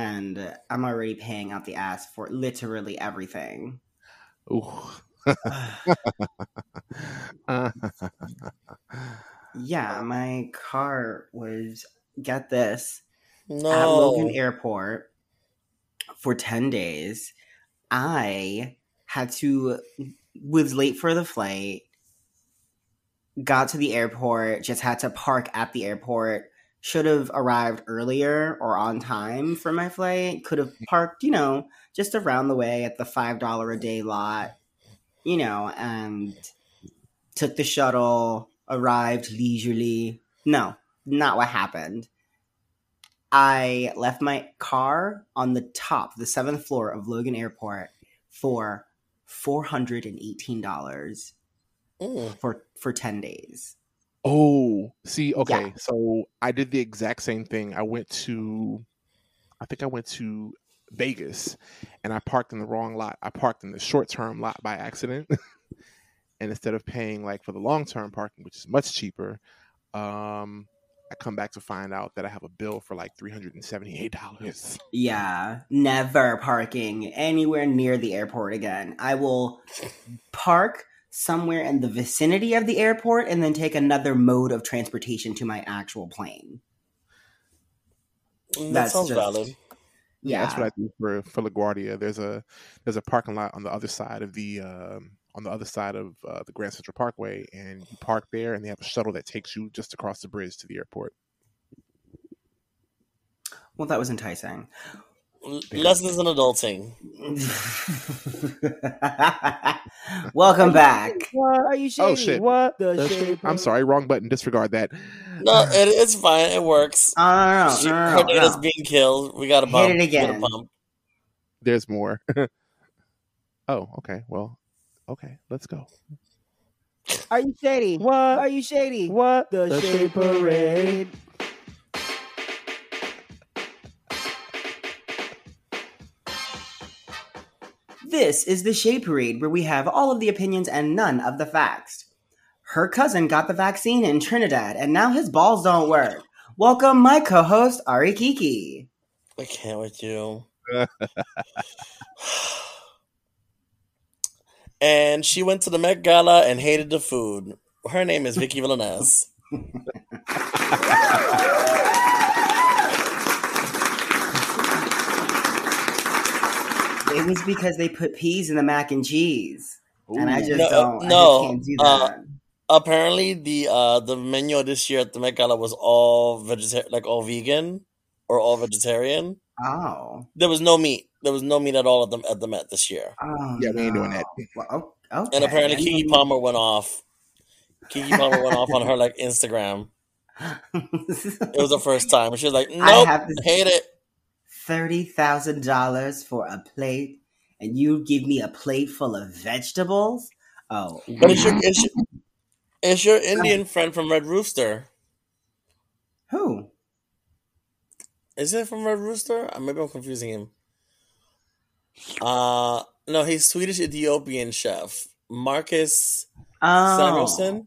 and I'm already paying out the ass for literally everything. Ooh. yeah, my car was get this No. at Logan Airport for 10 days. I had to was late for the flight. Got to the airport, just had to park at the airport. Should have arrived earlier or on time for my flight. Could have parked, you know, just around the way at the $5 a day lot, you know, and took the shuttle, arrived leisurely. No, not what happened. I left my car on the top, the seventh floor of Logan Airport for four hundred and eighteen dollars Mm. for for ten days. Oh, see, okay. Yeah. So I did the exact same thing. I went to, I think I went to Vegas, and I parked in the wrong lot. I parked in the short term lot by accident, and instead of paying like for the long term parking, which is much cheaper, um, I come back to find out that I have a bill for like three hundred and seventy eight dollars. Yeah, never parking anywhere near the airport again. I will park somewhere in the vicinity of the airport and then take another mode of transportation to my actual plane. That That's sounds just- valid. Yeah, that's what I do for for LaGuardia. There's a there's a parking lot on the other side of the um, on the other side of uh, the Grand Central Parkway, and you park there, and they have a shuttle that takes you just across the bridge to the airport. well, that was enticing. L- Lessons in adulting. Welcome back. What are you oh, shady? Oh, shit. What the, The shade? I'm sorry, wrong button. Disregard that. No, it, it's fine. It works. Oh, no, no, She, no, her no, no, no. being killed. We got to Hit bump. it We gotta again. bump. There's more. oh, okay. Well, okay. Let's go. Are you shady? What? Are you shady? What? The, The shade Shade parade. This is the Shade Parade, where we have all of the opinions and none of the facts. Her cousin got the vaccine in Trinidad, and now his balls don't work. Welcome, my co-host Ari Kiki. I can't with you. and she went to the Met Gala and hated the food. Her name is Viki Villanez. It was because they put peas in the mac and cheese, and I just No, don't. no, I just can't do uh. Apparently, the uh the menu this year at the Met Gala was all vegetarian, like all vegan or all vegetarian. oh, There was no meat. There was no meat at all at the at the Met this year. oh, Yeah, we ain't doing that. Well, okay. And apparently, I Keke mean- Palmer went off. Keke Palmer went off on her like Instagram. It was the first time. She was like, "Nope, have this- hate it." Thirty thousand dollars for a plate, and you give me a plate full of vegetables. Oh, But it's your it's your, it's your Indian friend from Red Rooster. who? Is it from Red Rooster? Uh, Maybe I'm confusing him. Uh no, he's Swedish Ethiopian chef Marcus Oh, Samuelsson.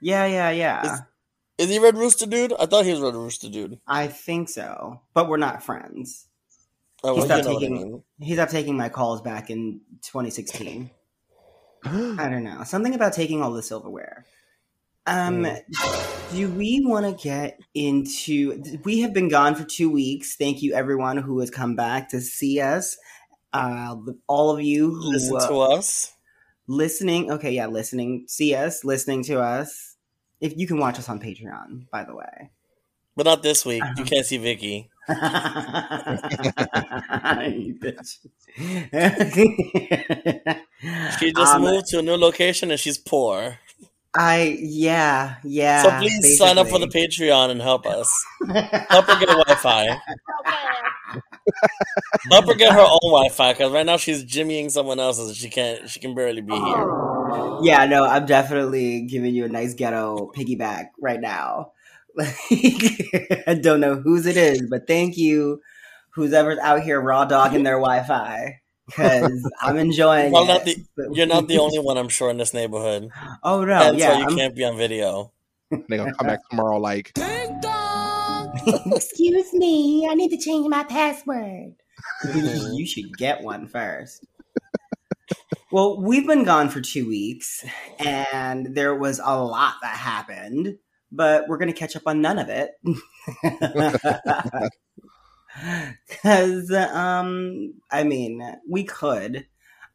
Yeah, yeah, yeah. Is- Is he Red Rooster dude? I thought he was Red Rooster dude. I think so, but we're not friends. Oh, He well, you stopped I taking mean. he stopped taking my calls back in 2016. I don't know something about taking all the silverware. Um, do we want to get into? We have been gone for two weeks. Thank you, everyone who has come back to see us. Uh, all of you who Listen uh, to us. listening. Okay, yeah, listening. See us, listening to us. If you can watch us on Patreon, by the way. But not this week. Uh-huh. You can't see Viki. She just Um, moved to a new location and she's poor. I yeah yeah. so please sign up for the. Patreon and help us. Help her get a Wi-Fi. help her get her own Wi-Fi because right now she's jimmying someone else's. and She can't. She can barely be here. yeah, no, I'm definitely giving you a nice ghetto piggyback right now. I don't know whose it is, but thank you, who's ever out here raw dogging their Wi-Fi because I'm enjoying Well, it. not the- You're not the only one, I'm sure, in this neighborhood. Oh no, That's yeah, why you I'm- can't be on video. They're gonna come back tomorrow like Ding dong! Excuse me, I need to change my password. you should get one first. Well, we've been gone for two weeks, and there was a lot that happened, but we're going to catch up on none of it. Because, um, I mean, we could.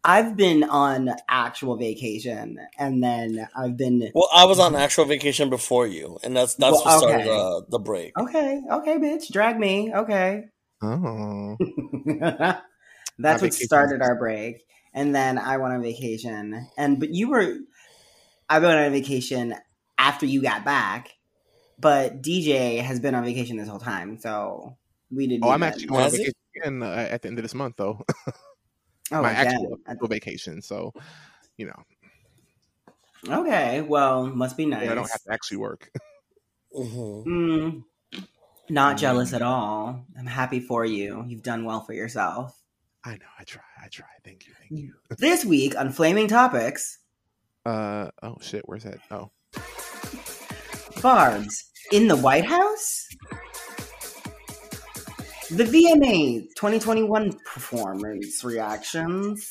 I've been on actual vacation, and then I've been Well, I was on actual vacation before you, and that's that's Well, what started okay. uh, the break. okay, okay, bitch, drag me, okay. Oh, That's My what vacation started our break, and then I went on vacation, and but you were, I went on vacation after you got back, but DJ has been on vacation this whole time, so we didn't. oh, I'm even- actually going on Has he? vacation again uh, at the end of this month, though. oh, My again. actual, actual vacation. So, you know, Okay, well, must be nice. I don't have to actually work. mm-hmm. Mm, not Mm. jealous at all. I'm happy for you. You've done well for yourself. I know. I try. I try. Thank you. Thank you. This week on Flaming Topics, Uh oh shit. Where's that? Oh, Barbs in the White House? The VMA 2021 performance reactions.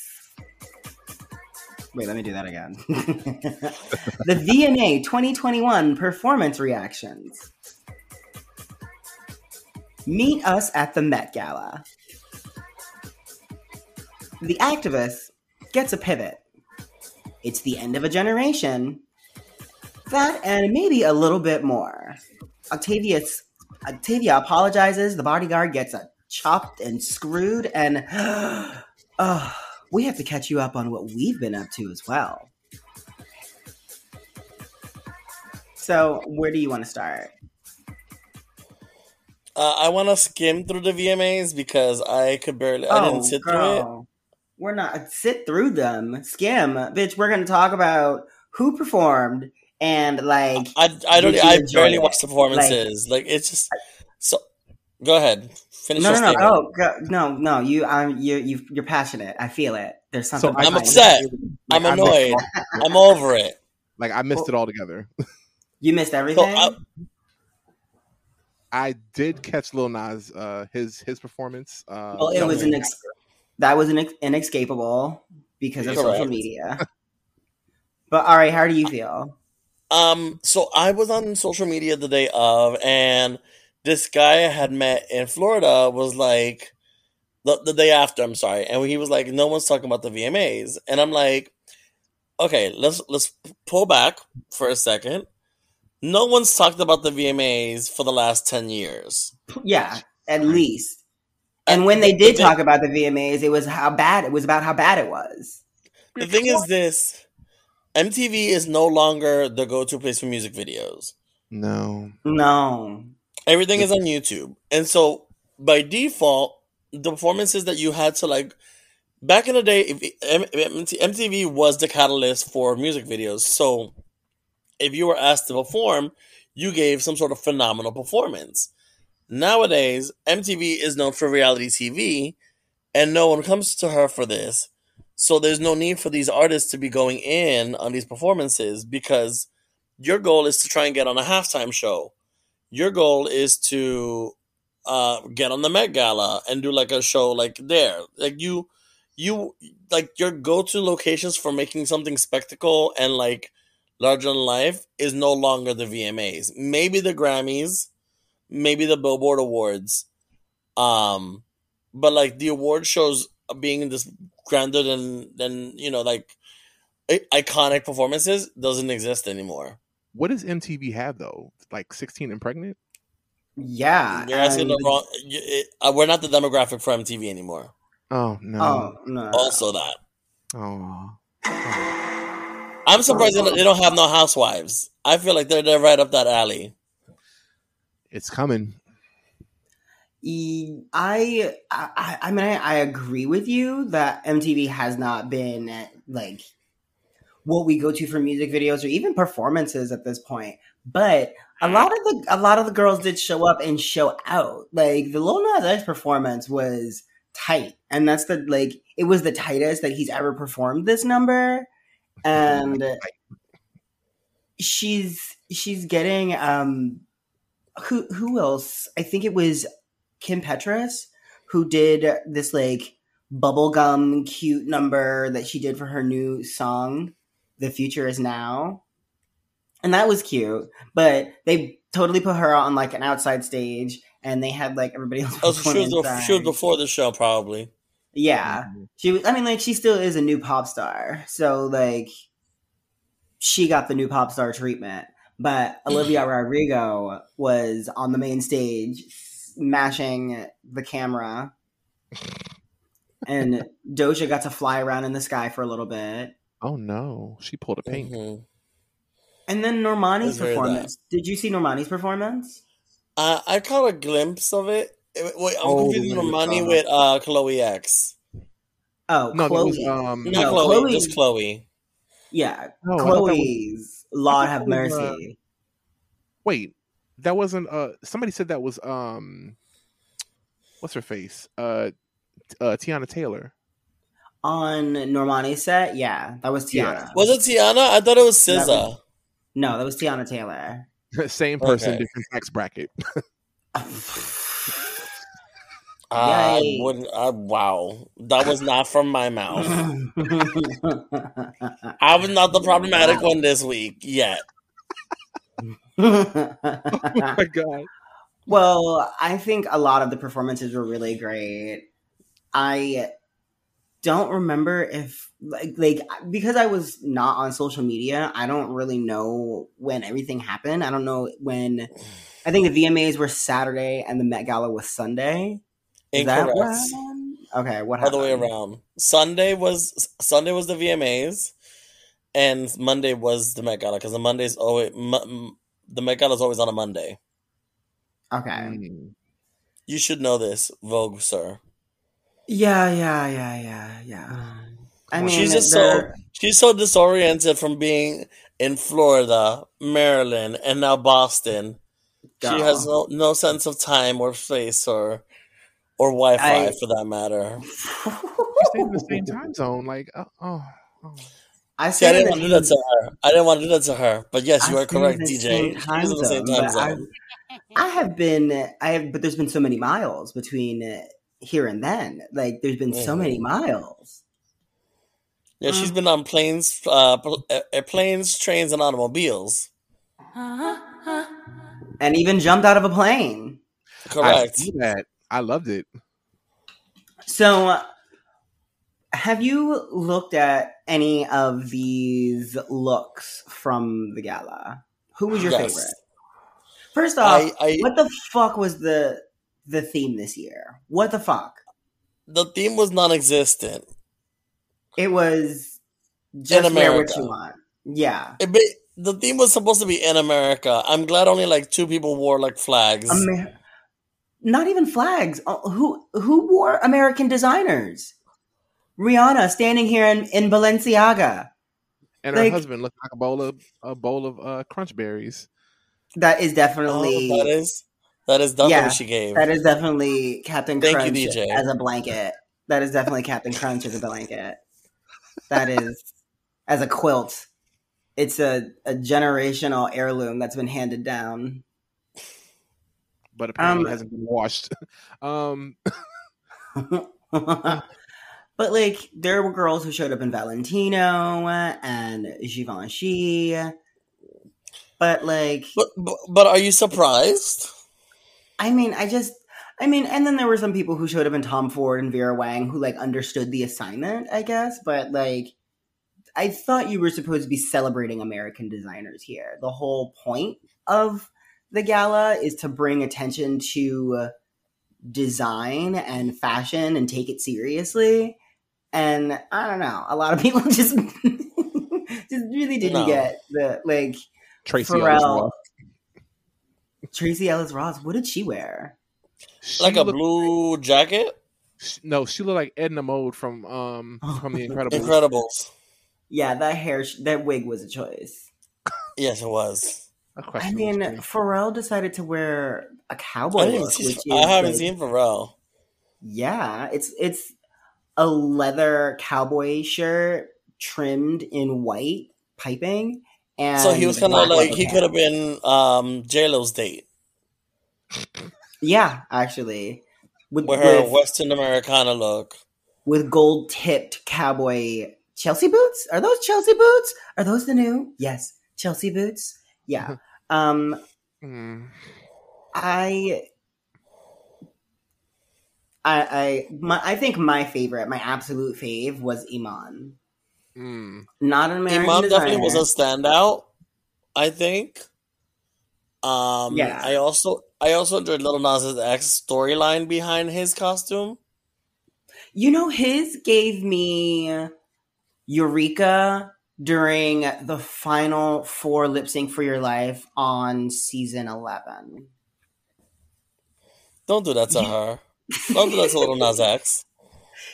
Wait, let me do that again. the VMA 2021 performance reactions. Meet us at the Met Gala. The activist gets a pivot. It's the end of a generation. That and maybe a little bit more. Octavia's Octavia apologizes. The bodyguard gets a chopped and screwed, and uh, we have to catch you up on what we've been up to as well. So, where do you want to start? Uh, I want to skim through the VMAs because I could barely. I didn't sit through it. Oh, We're not sit through them. Skim, bitch. We're gonna talk about who performed and like I I don't. I barely it? watched the performances. Like, it's just so. Go ahead. Finish no, no, no, oh, go, no, no. You, I'm you, you, you're passionate. I feel it. There's something. I- I'm behind it. upset. I'm annoyed. I'm over it. like I missed it all together. You missed So everything. I, I did catch Lil Nas uh his his performance. Uh well, it was an ex- that was an ex- inescapable because of Correct. social media. but all right, how do you feel? Um, so I was on social media the day of, and this guy I had met in Florida was like, the, the day after, I'm sorry, and he was like, no one's talking about the VMAs, and I'm like, okay, let's let's pull back for a second. No one's talked about the VMAs for the last ten years. Yeah, at least. And when they did talk about the VMAs, it was how bad it was about how bad it was. The thing is this. MTV is no longer the go-to place for music videos. no. No. Everything is on YouTube. And so by default, the performances that you had to like back in the day, if MTV was the catalyst for music videos. So if you were asked to perform, you gave some sort of phenomenal performance. Nowadays, MTV is known for reality TV, and no one comes to her for this. So there's no need for these artists to be going in on these performances because your goal is to try and get on a halftime show. Your goal is to uh, get on the Met Gala and do like a show like there. Like you, you like your go-to locations for making something spectacle and like larger than life is no longer the VMAs. Maybe the Grammys, maybe the Billboard Awards. Um, but like the award shows being this grander than than you know like i- iconic performances doesn't exist anymore. What does MTV have though? Like 16 and pregnant? Yeah. You're asking and- the wrong. you- it- uh, we're not the demographic for MTV anymore. Oh no. Oh no. Also, that Oh. I'm surprised that they don't have no housewives. I feel like they're they're right up that alley. It's coming. I, I, I mean, I, I agree with you that MTV has not been like what we go to for music videos or even performances at this point. But a lot of the a lot of the girls did show up and show out. Like the Lil Nas X performance was tight, and that's the like it was the tightest that he's ever performed this number, and she's she's getting um who who else? I think it was Kim Petras who did this like bubblegum cute number that she did for her new song, The Future Is Now. And that was cute. But they totally put her on like an outside stage and they had like everybody else. Oh, so she was, perform bef- she was before the show, probably. Yeah. Mm-hmm. She was I mean like she still is a new pop star. So like she got the new pop star treatment. But Olivia Rodrigo was on the main stage smashing the camera. And Doja got to fly around in the sky for a little bit. Oh no, she pulled a pink. Mhm. And then Normani's It's very performance. Did you see Normani's performance? Uh, I caught a glimpse of it. Wait, I'm Oh, confusing the Normani with uh, Chloe X. Oh, No, that Chloe. was um. Not No, Chloe, Chloe- just Chloe. yeah, no, I thought that was- Chloe's Lord have thought that was, uh, mercy. wait, that wasn't. Uh, somebody said that was um. What's her face? Uh, uh, Teyana Taylor. On Normani set, yeah, that was Teyana. Yeah. Was it Teyana? I thought it was That SZA. was- No, that was Teyana Taylor. Same person, Okay. different tax bracket. I Yay. wouldn't. I, wow, that was not from my mouth. I was not the problematic one this week yet. oh my god. well, I think a lot of the performances were really great. I don't remember if like like because I was not on social media, I don't really know when everything happened. I don't know when I think the VMAs were Saturday and the Met Gala was Sunday. Is that what Incorrect. happened? Okay, what All the way around. Sunday was Sunday was the VMAs, and Monday was the Met Gala because the Monday's always m- the Met Gala is always on a Monday. Okay. Mm. You should know this, Vogue, sir. Yeah, yeah, yeah, yeah, yeah. I mean, She's just so they're- she's so disoriented from being in Florida, Maryland, and now Boston. She has no no sense of time or space or or Wi-Fi I- for that matter. She stayed in the same time zone. Like, uh, oh, oh. I See, I didn't want to do that to her. I didn't want to do that to her. But yes, you I are correct, DJ. same time in the same time but zone. I have been, I have, but there's been so many miles between uh, here and then. Like, there's been so Mhm. many miles. Yeah, she's been on planes, uh, pl- uh, uh, planes, trains, and automobiles. And even jumped out of a plane. I Correct. see that. I loved it. So, uh, have you looked at any of these looks from the gala? Who was your Yes. favorite? First off, I, I, what the fuck was the the theme this year? What the fuck? the theme was non-existent. It was just wear what America. you want. Yeah. It the theme was supposed to be in America. I'm glad only like two people wore like flags. Amer- not even flags. Uh, who who wore American designers? Rihanna standing here in, in Balenciaga. And her husband looked like a bowl of a bowl of uh, crunch berries. That is oh, definitely that is that is definitely Yeah, she gave. that is definitely Captain Thank you, Crunch DJ. as a blanket. That is definitely Captain Crunch as a blanket. That is as a quilt. It's a, a generational heirloom that's been handed down. but apparently Um, hasn't been washed. um, but like there were girls who showed up in Valentino and Givenchy. But like But, but but are you surprised? I mean, I just I mean, and then there were some people who showed up in Tom Ford and Vera Wang who like understood the assignment, I guess, but like I thought you were supposed to be celebrating American designers here. The whole point of the gala is to bring attention to design and fashion and take it seriously. And I don't know, a lot of people just just really didn't No. get the like Tracee Pharrell. Ellis Ross. Tracee Ellis Ross. What did she wear? She Like a looked- blue jacket? sh- No, she looked like Edna Mode from um from The Incredibles. Incredibles. Yeah, that hair, that wig was a choice. Yes, it was. I mean, Pharrell decided to wear a cowboy I, look, see, which is I haven't like- seen Pharrell. Yeah, it's it's a leather cowboy shirt trimmed in white piping, and So he was kind of like he could have been um J Lo's date. Yeah, actually, with with her with, Western Americana look. with gold tipped cowboy Chelsea boots. Are those Chelsea boots? Are those the new? Yes, Chelsea boots. Yeah. um, Mm. I. I, I my I think my favorite, my absolute fave, was Iman. Mm. Not an American Iman designer. definitely was a standout. I think. Um, Yeah. I also I also enjoyed Lil Nas X storyline behind his costume. You know, his gave me Eureka during the final four lip sync for your life on season 11. Don't do that to her. Don't do that to Lil Nas X.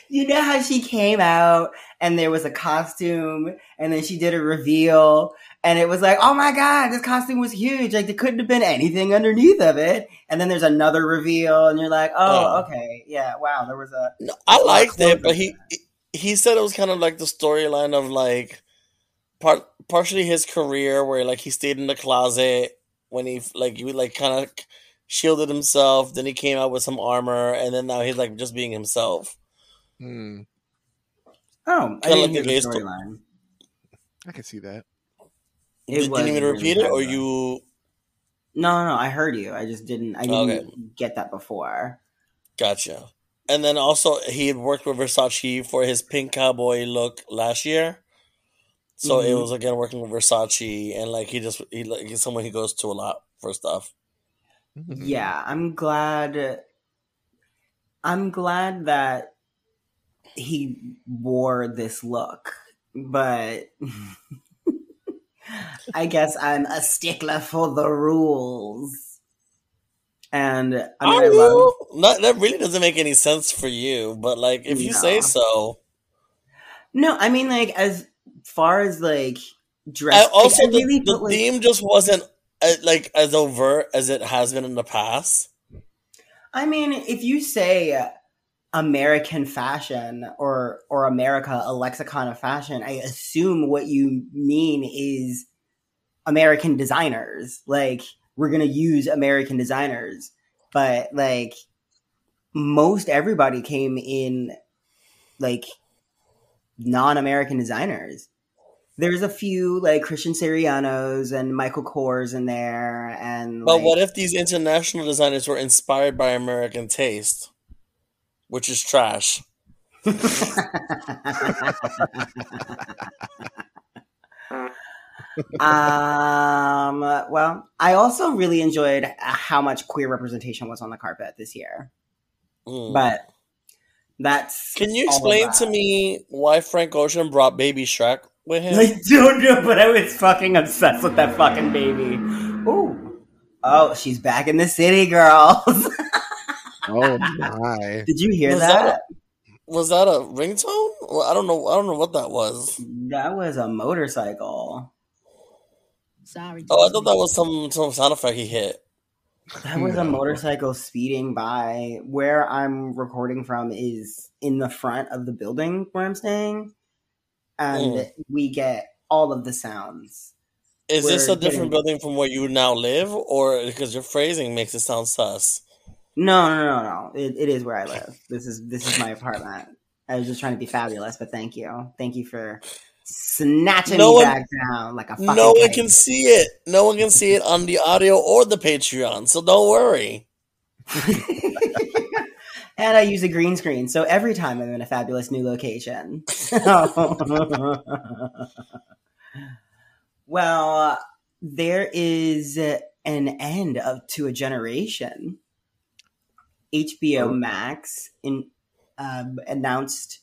You know how she came out and there was a costume and then she did a reveal and it was like, oh my God, this costume was huge. Like there couldn't have been anything underneath of it. And then there's another reveal and you're like, oh, Oh. okay. Yeah, wow, there was a. No, I liked it, but he he said it was kind of like the storyline of like part partially his career where like he stayed in the closet when he like he like kind of shielded himself, then he came out with some armor, and then now he's like just being himself. Mm. Oh, I Kinda didn't like hear the the gay sto- storyline. I can see that. It Did, was did you need me really repeat it, or though. you? No, no, I heard you. I just didn't. I didn't Okay. get that before. Gotcha. And then also he had worked with Versace for his pink cowboy look last year. So it Mhm. was again working with Versace, and like he just he like he's someone he goes to a lot for stuff. Mm. Yeah, I'm glad. I'm glad that he wore this look, but I guess I'm a stickler for the rules. And I mean, Are I love. Not, that really doesn't make any sense for you, but like if you say so. No, I mean, like as far as like dress. I, like, also, I the, really the felt like- theme just wasn't like as overt as it has been in the past. I mean, if you say American fashion or or America, a lexicon of fashion, I assume what you mean is American designers. Like we're gonna use American designers, but like most everybody came in like non-American designers. There's a few like Christian Sirianos and Michael Kors in there, and But like, what if these international designers were inspired by American taste, which is trash? um well i also really enjoyed how much queer representation was on the carpet this year Mm. but that's Can you explain to me why Frank Ocean brought Baby Shrek with him? i don't know but i was fucking obsessed with that fucking baby ooh oh she's back in the city girls Oh my! did you hear Was that? that Was that a ringtone? Well, I don't know. I don't know what that was. that was a motorcycle Sorry. Oh, I thought that was some some sound effect he hit. That was a motorcycle speeding by. Where I'm recording from is in the front of the building where I'm staying, and Mm. we get all of the sounds. Is this We're a different building from where you now live, or because your phrasing makes it sound sus? No, no, no, no. It, it is where I live. This is this is my apartment. I was just trying to be fabulous, but thank you, thank you for snatching No me one- back down like a fucking. No one kite. can see it. No one can see it on the audio or the Patreon, so don't worry. and I use a green screen, so every time I'm in a fabulous new location. well, there is an end of to a generation. HBO Max in, um, announced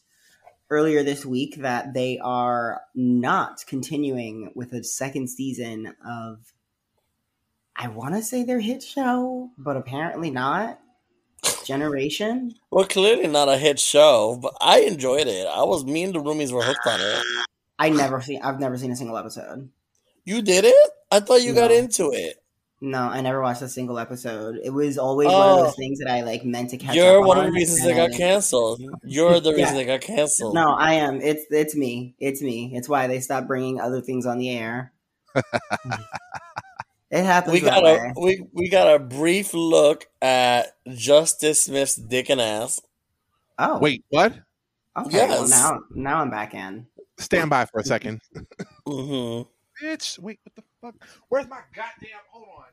earlier this week that they are not continuing with a second season of I want to say their hit show, but apparently not. Generation. Well, clearly not a hit show, but I enjoyed it. I was me and the roomies were hooked on it. I never seen. I've never seen a single episode. You did it? I thought you got into it. No, I never watched a single episode. It was always one of Oh. those things that I like meant to catch You're up one of the reasons and they got canceled. You're the Yeah. reason they got canceled. No, I am. It's it's me. It's me. It's why they stopped bringing other things on the air. It happens we that got way. a we we got a brief look at Justice Smith's dick and ass. oh, Wait, what? Okay, well Yes. now now I'm back in. Stand by for a second. hmm Bitch, wait, what the fuck? Where's my goddamn? Hold on.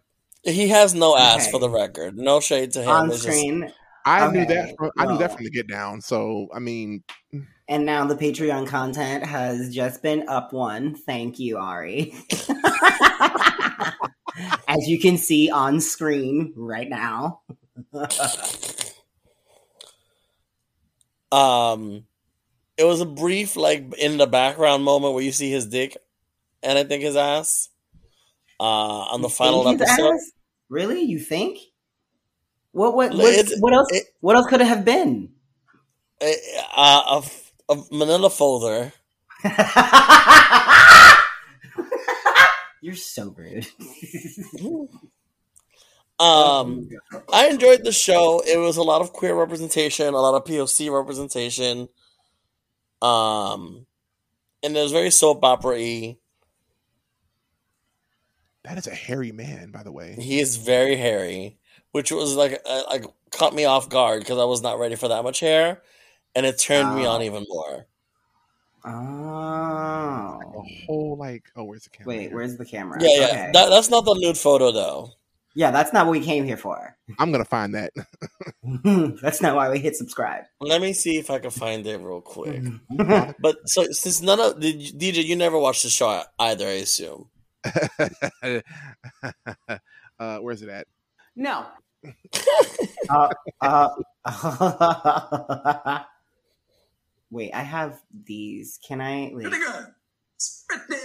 He has no ass Okay. for the record. No shade to him. On It's just- screen, I knew that. From, I knew that from the get down. So I mean, and now the Patreon content has just been up one. Thank you, Ari. As you can see on screen right now. um, it was a brief like in the background moment where you see his dick and I think his ass. Uh, on the You final episode. ass? Really? You think? What what what, what else? it- what else could it have been? Uh, a, a manila folder. You're so rude. Um, I enjoyed the show. It was a lot of queer representation, a lot of POC representation. Um, and it was very soap opera y. that is a hairy man, by the way. He is very hairy, which was like uh, like caught me off guard because I was not ready for that much hair, and it turned me Oh. on even more. A oh. whole like, oh, where's the camera? Wait, here? where's the camera? Yeah, yeah. Okay. That, that's not the nude photo though. yeah, that's not what we came here for. I'm gonna find that. that's not why we hit subscribe. Let me see if I can find it real quick. But so since none of did DJ, you never watched the show either, I assume. uh, where's it at? no. uh, uh, wait, I have these. Can I? Wait. Pretty good. It's pretty,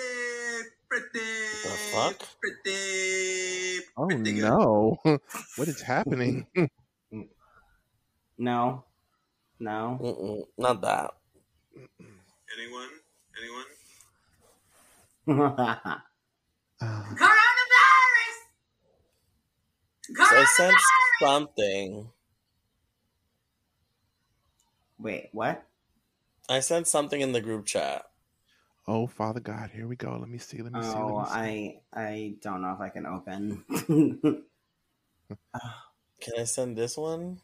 pretty. The fuck? Pretty. Oh pretty good. no! what is happening? No. No. Mm-mm, not that. Anyone? Anyone? Uh, Coronavirus! So I sent something. wait, what? I sent something in the group chat. oh, Father God, here we go. Let me see. Let me see. Oh. I I don't know if I can open. Can I send this one?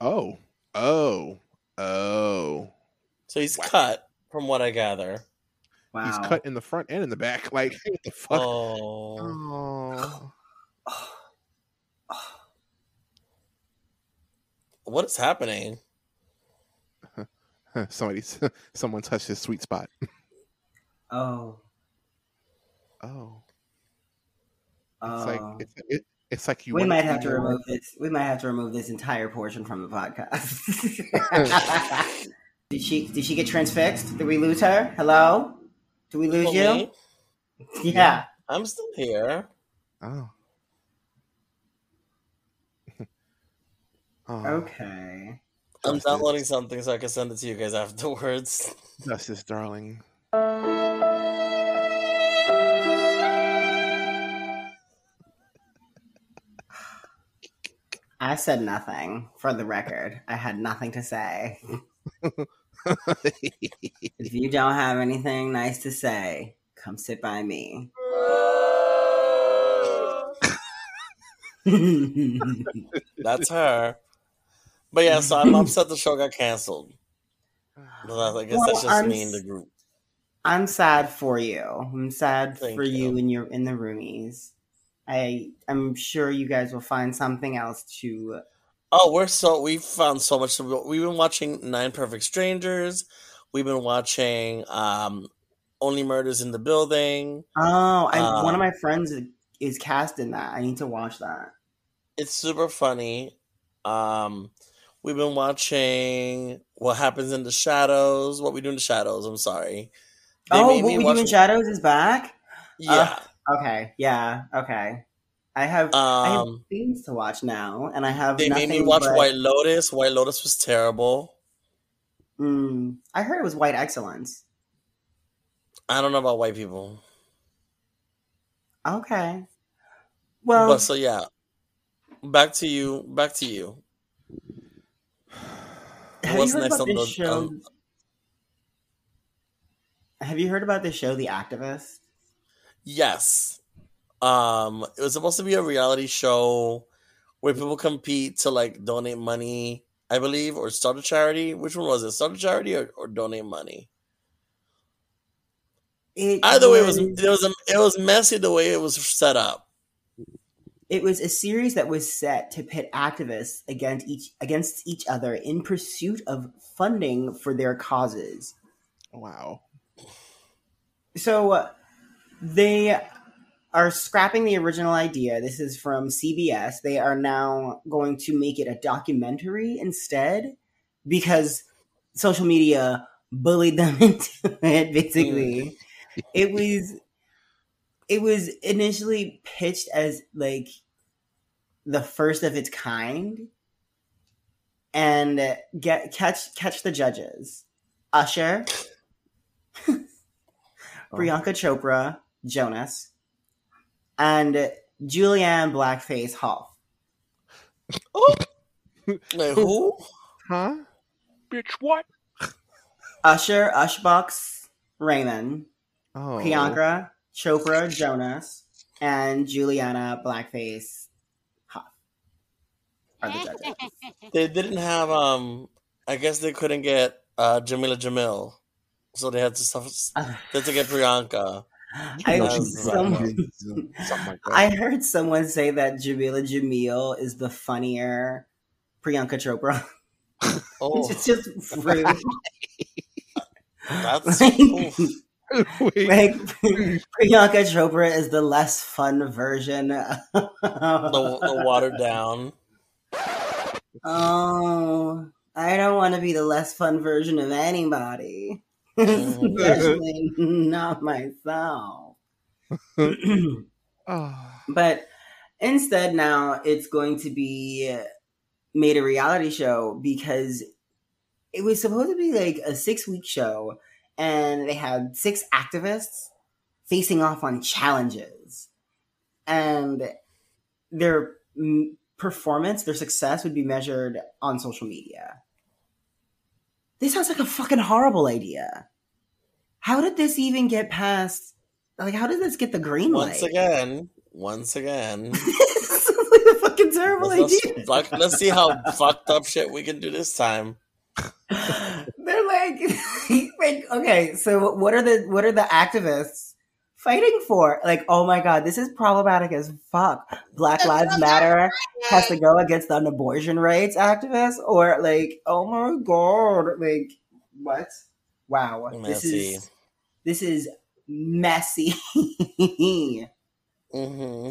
Oh, oh, oh. So he's Wow. cut, from what I gather. wow. He's cut in the front and in the back. Like what the fuck? Oh, Oh. What is happening? Somebody, someone touched his sweet spot. Oh. Oh, Oh. it's like oh. it's it, it's like you. we might be have to more- remove this. We might have to remove this entire portion from the podcast. did she? Did she get transfixed? Did we lose her? Hello? Did we lose you? me? Yeah. I'm still here. Oh. Oh. Okay. I'm downloading something so I can send it to you guys afterwards. Justice, darling. I said nothing. For the record, I had nothing to say. If you don't have anything nice to say, come sit by me. That's her. But yeah, so I'm upset the show got canceled. But I guess Well, that's just I'm me in the group. I'm sad for you. I'm sad Thank for you. you. and your in the roomies. I I'm sure you guys will find something else to. Oh, we're so we found so much. We've been watching Nine Perfect Strangers. We've been watching um, Only Murders in the Building. Oh, I, one of Um, my friends is cast in that. I need to watch that. It's super funny. Um, we've been watching What Happens in the Shadows. What We Do in the Shadows. I'm sorry. They oh, what we watch- do in shadows is back. Yeah. Okay, yeah, okay. I have I have um, things to watch now, and I have. they made me watch but- White Lotus. White Lotus was terrible. Mm, I heard it was white excellence. I don't know about white people. Okay. Well, but so yeah. Back to you. Back to you. Have you heard about this the- show? on- Have you heard about the show The Activist? Yes. Um, it was supposed to be a reality show where people compete to like donate money, I believe, or start a charity. Which one was it? Start a charity or, or donate money? It Either way, it was it was it was messy the way it was set up. It was a series that was set to pit activists against each against each other in pursuit of funding for their causes. Wow. So uh, they are scrapping the original idea. This is from CBS. They are now going to make it a documentary instead because social media bullied them into it basically. It was it was initially pitched as like the first of its kind and get catch catch the judges. Usher oh. Priyanka Chopra, Jonas, and Julianne Blackface Hough. Like who? Huh? Bitch, what? Usher, Ushbox, Raymond, Oh. Priyanka Chopra, Jonas, and Juliana Blackface Hough are the judges. They didn't have um. I guess they couldn't get uh Jameela Jamil, so they had to stuff. They had to get Priyanka. I, That's someone, like. I heard someone say that Jameela Jamil is the funnier Priyanka Chopra. Oh, it's just rude. that's Like- oof. Wait. like Priyanka Chopra is the less fun version. the, the watered down. Oh, I don't want to be the less fun version of anybody, especially not myself. Oh. but instead, now it's going to be made a reality show because it was supposed to be like a six week show, and they had six activists facing off on challenges, and their performance, their success would be measured on social media. This sounds like a fucking horrible idea. How did this even get past? Like, how did this get the green light? Once again, once again. this sounds like a fucking terrible Let's, idea. let's- let's see how fucked up shit we can do this time. They're like, like, okay, so what are the what are the activists fighting for? Like, oh my god, this is problematic as fuck. Black Lives Matter has to go against an abortion rights activist, or like, oh my god, like, what? Wow, this is this is messy. hmm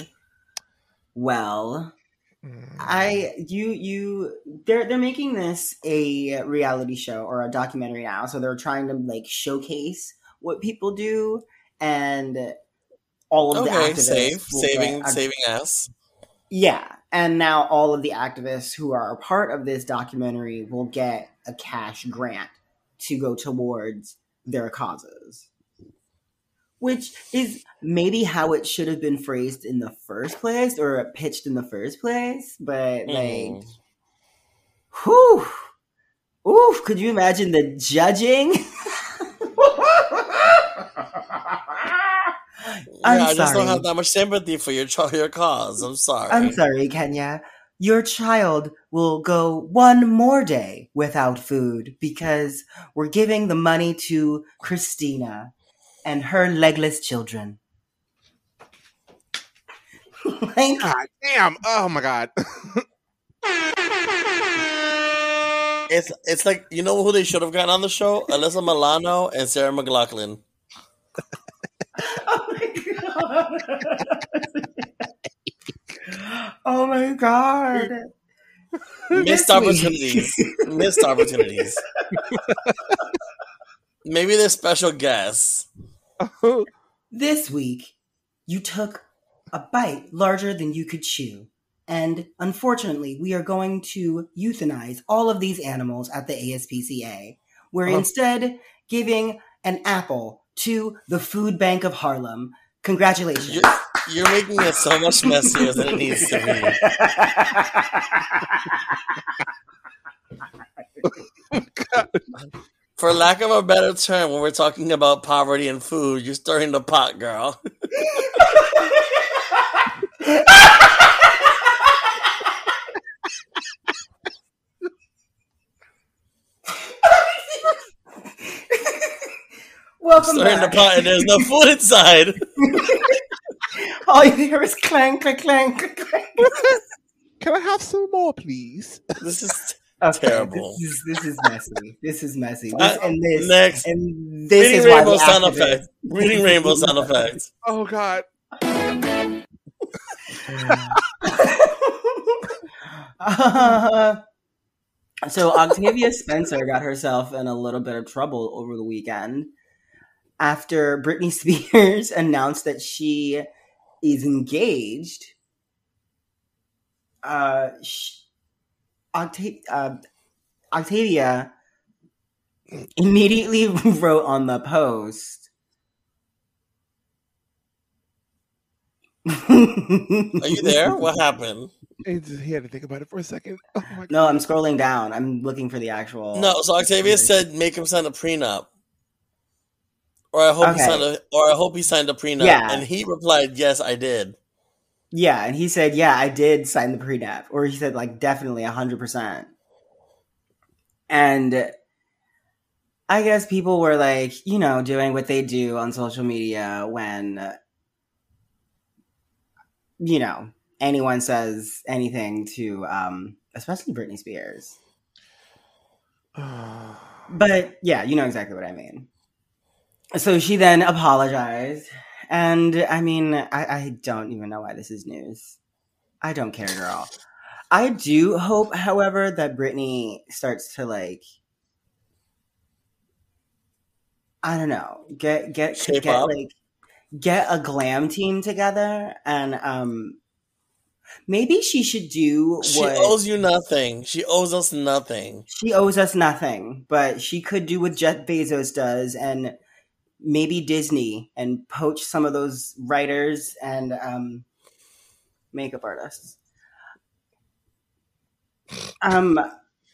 well. I you you they're they're making this a reality show or a documentary now, so they're trying to like showcase what people do and all of the activists save, will saving, saving us. yeah, and now all of the activists who are a part of this documentary will get a cash grant to go towards their causes. Which is maybe how it should have been phrased in the first place or pitched in the first place, but like Mm. Whew. Oof, could you imagine the judging? I'm yeah, I just don't have that much sympathy for your your cause. I'm sorry. I'm sorry, Kenya. Your child will go one more day without food because we're giving the money to Christina and her legless children. like, God damn. Oh my god. It's it's like you know who they should have gotten on the show? Alyssa Milano and Sarah McLachlan. oh my god. oh my god. Missed opportunities. Missed opportunities. Maybe they're special guests. This week, you took a bite larger than you could chew. And unfortunately, we are going to euthanize all of these animals at the ASPCA. We're Oh. instead giving an apple to the Food Bank of Harlem. Congratulations. You're, you're making it so much messier than it needs to be. for lack of a better term, when we're talking about poverty and food, you're stirring the pot, girl. Welcome stirring the pot, and there's no food inside. All you hear is clang, clang, clang, clang, clang. Can I have some more, please? This is Okay, Terrible. This is, this is messy. This is messy. This, Uh, and this next. and this reading is rainbow sound effects. Reading rainbow sound effects. Oh God. Uh, so Octavia Spencer got herself in a little bit of trouble over the weekend after Britney Spears announced that she is engaged. Uh, sh- Octa- uh, Octavia immediately wrote on the post. Are you there? What happened? He just- he had to think about it for a second. Oh my God. No, I'm scrolling down. I'm looking for the actual. No, so Octavia said make him sign a prenup. Or I hope he signed a or I hope he signed a prenup. Yeah. And he replied, Yes, I did. Yeah, and he said, "Yeah, I did sign the prenup," or he said, "Like definitely hundred percent." And I guess people were like, you know, doing what they do on social media when, uh, you know, anyone says anything to, um, especially Britney Spears. But yeah, you know exactly what I mean. So she then apologized. And I mean, I, I don't even know why this is news. I don't care, girl. I do hope, however, that Britney starts to like I don't know, get get Shape get up? like get a glam team together and um maybe she should do She what owes you nothing. She owes us nothing. she owes us nothing, but she could do what Jeff Bezos does and maybe Disney and poach some of those writers and um, makeup artists. Um,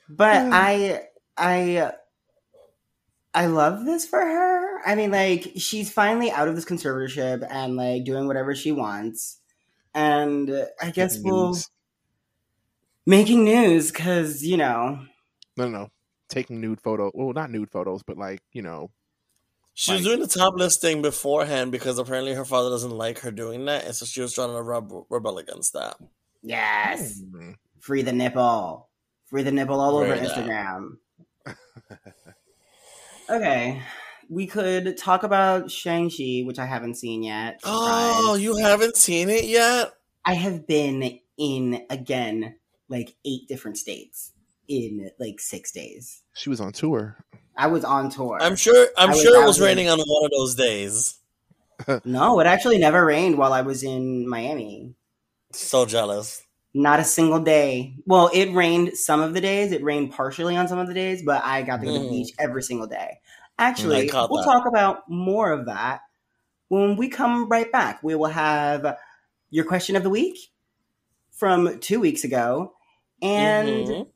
but I, I, I love this for her. I mean, like she's finally out of this conservatorship and like doing whatever she wants, and I guess Making we'll news. making news because you know No, no, no. Taking nude photo. Well, not nude photos, but like you know. She was doing the topless thing beforehand because apparently her father doesn't like her doing that, and so she was trying to rub, rebel against that. yes. mm, Free the nipple. Free the nipple all over that. Instagram. okay. We could talk about Shang-Chi, which I haven't seen yet. Oh, you haven't seen it yet? I have been in, again, like eight different states in like six days. She was on tour. I was on tour. I'm sure. I'm I was sure it out was in- raining on one of those days. No, it actually never rained while I was in Miami. So jealous. Not a single day. Well, it rained some of the days. It rained partially on some of the days, but I got to go to the Mhm. beach every single day. Actually, we'll that. talk about more of that when we come right back. We will have your question of the week from two weeks ago and Mhm.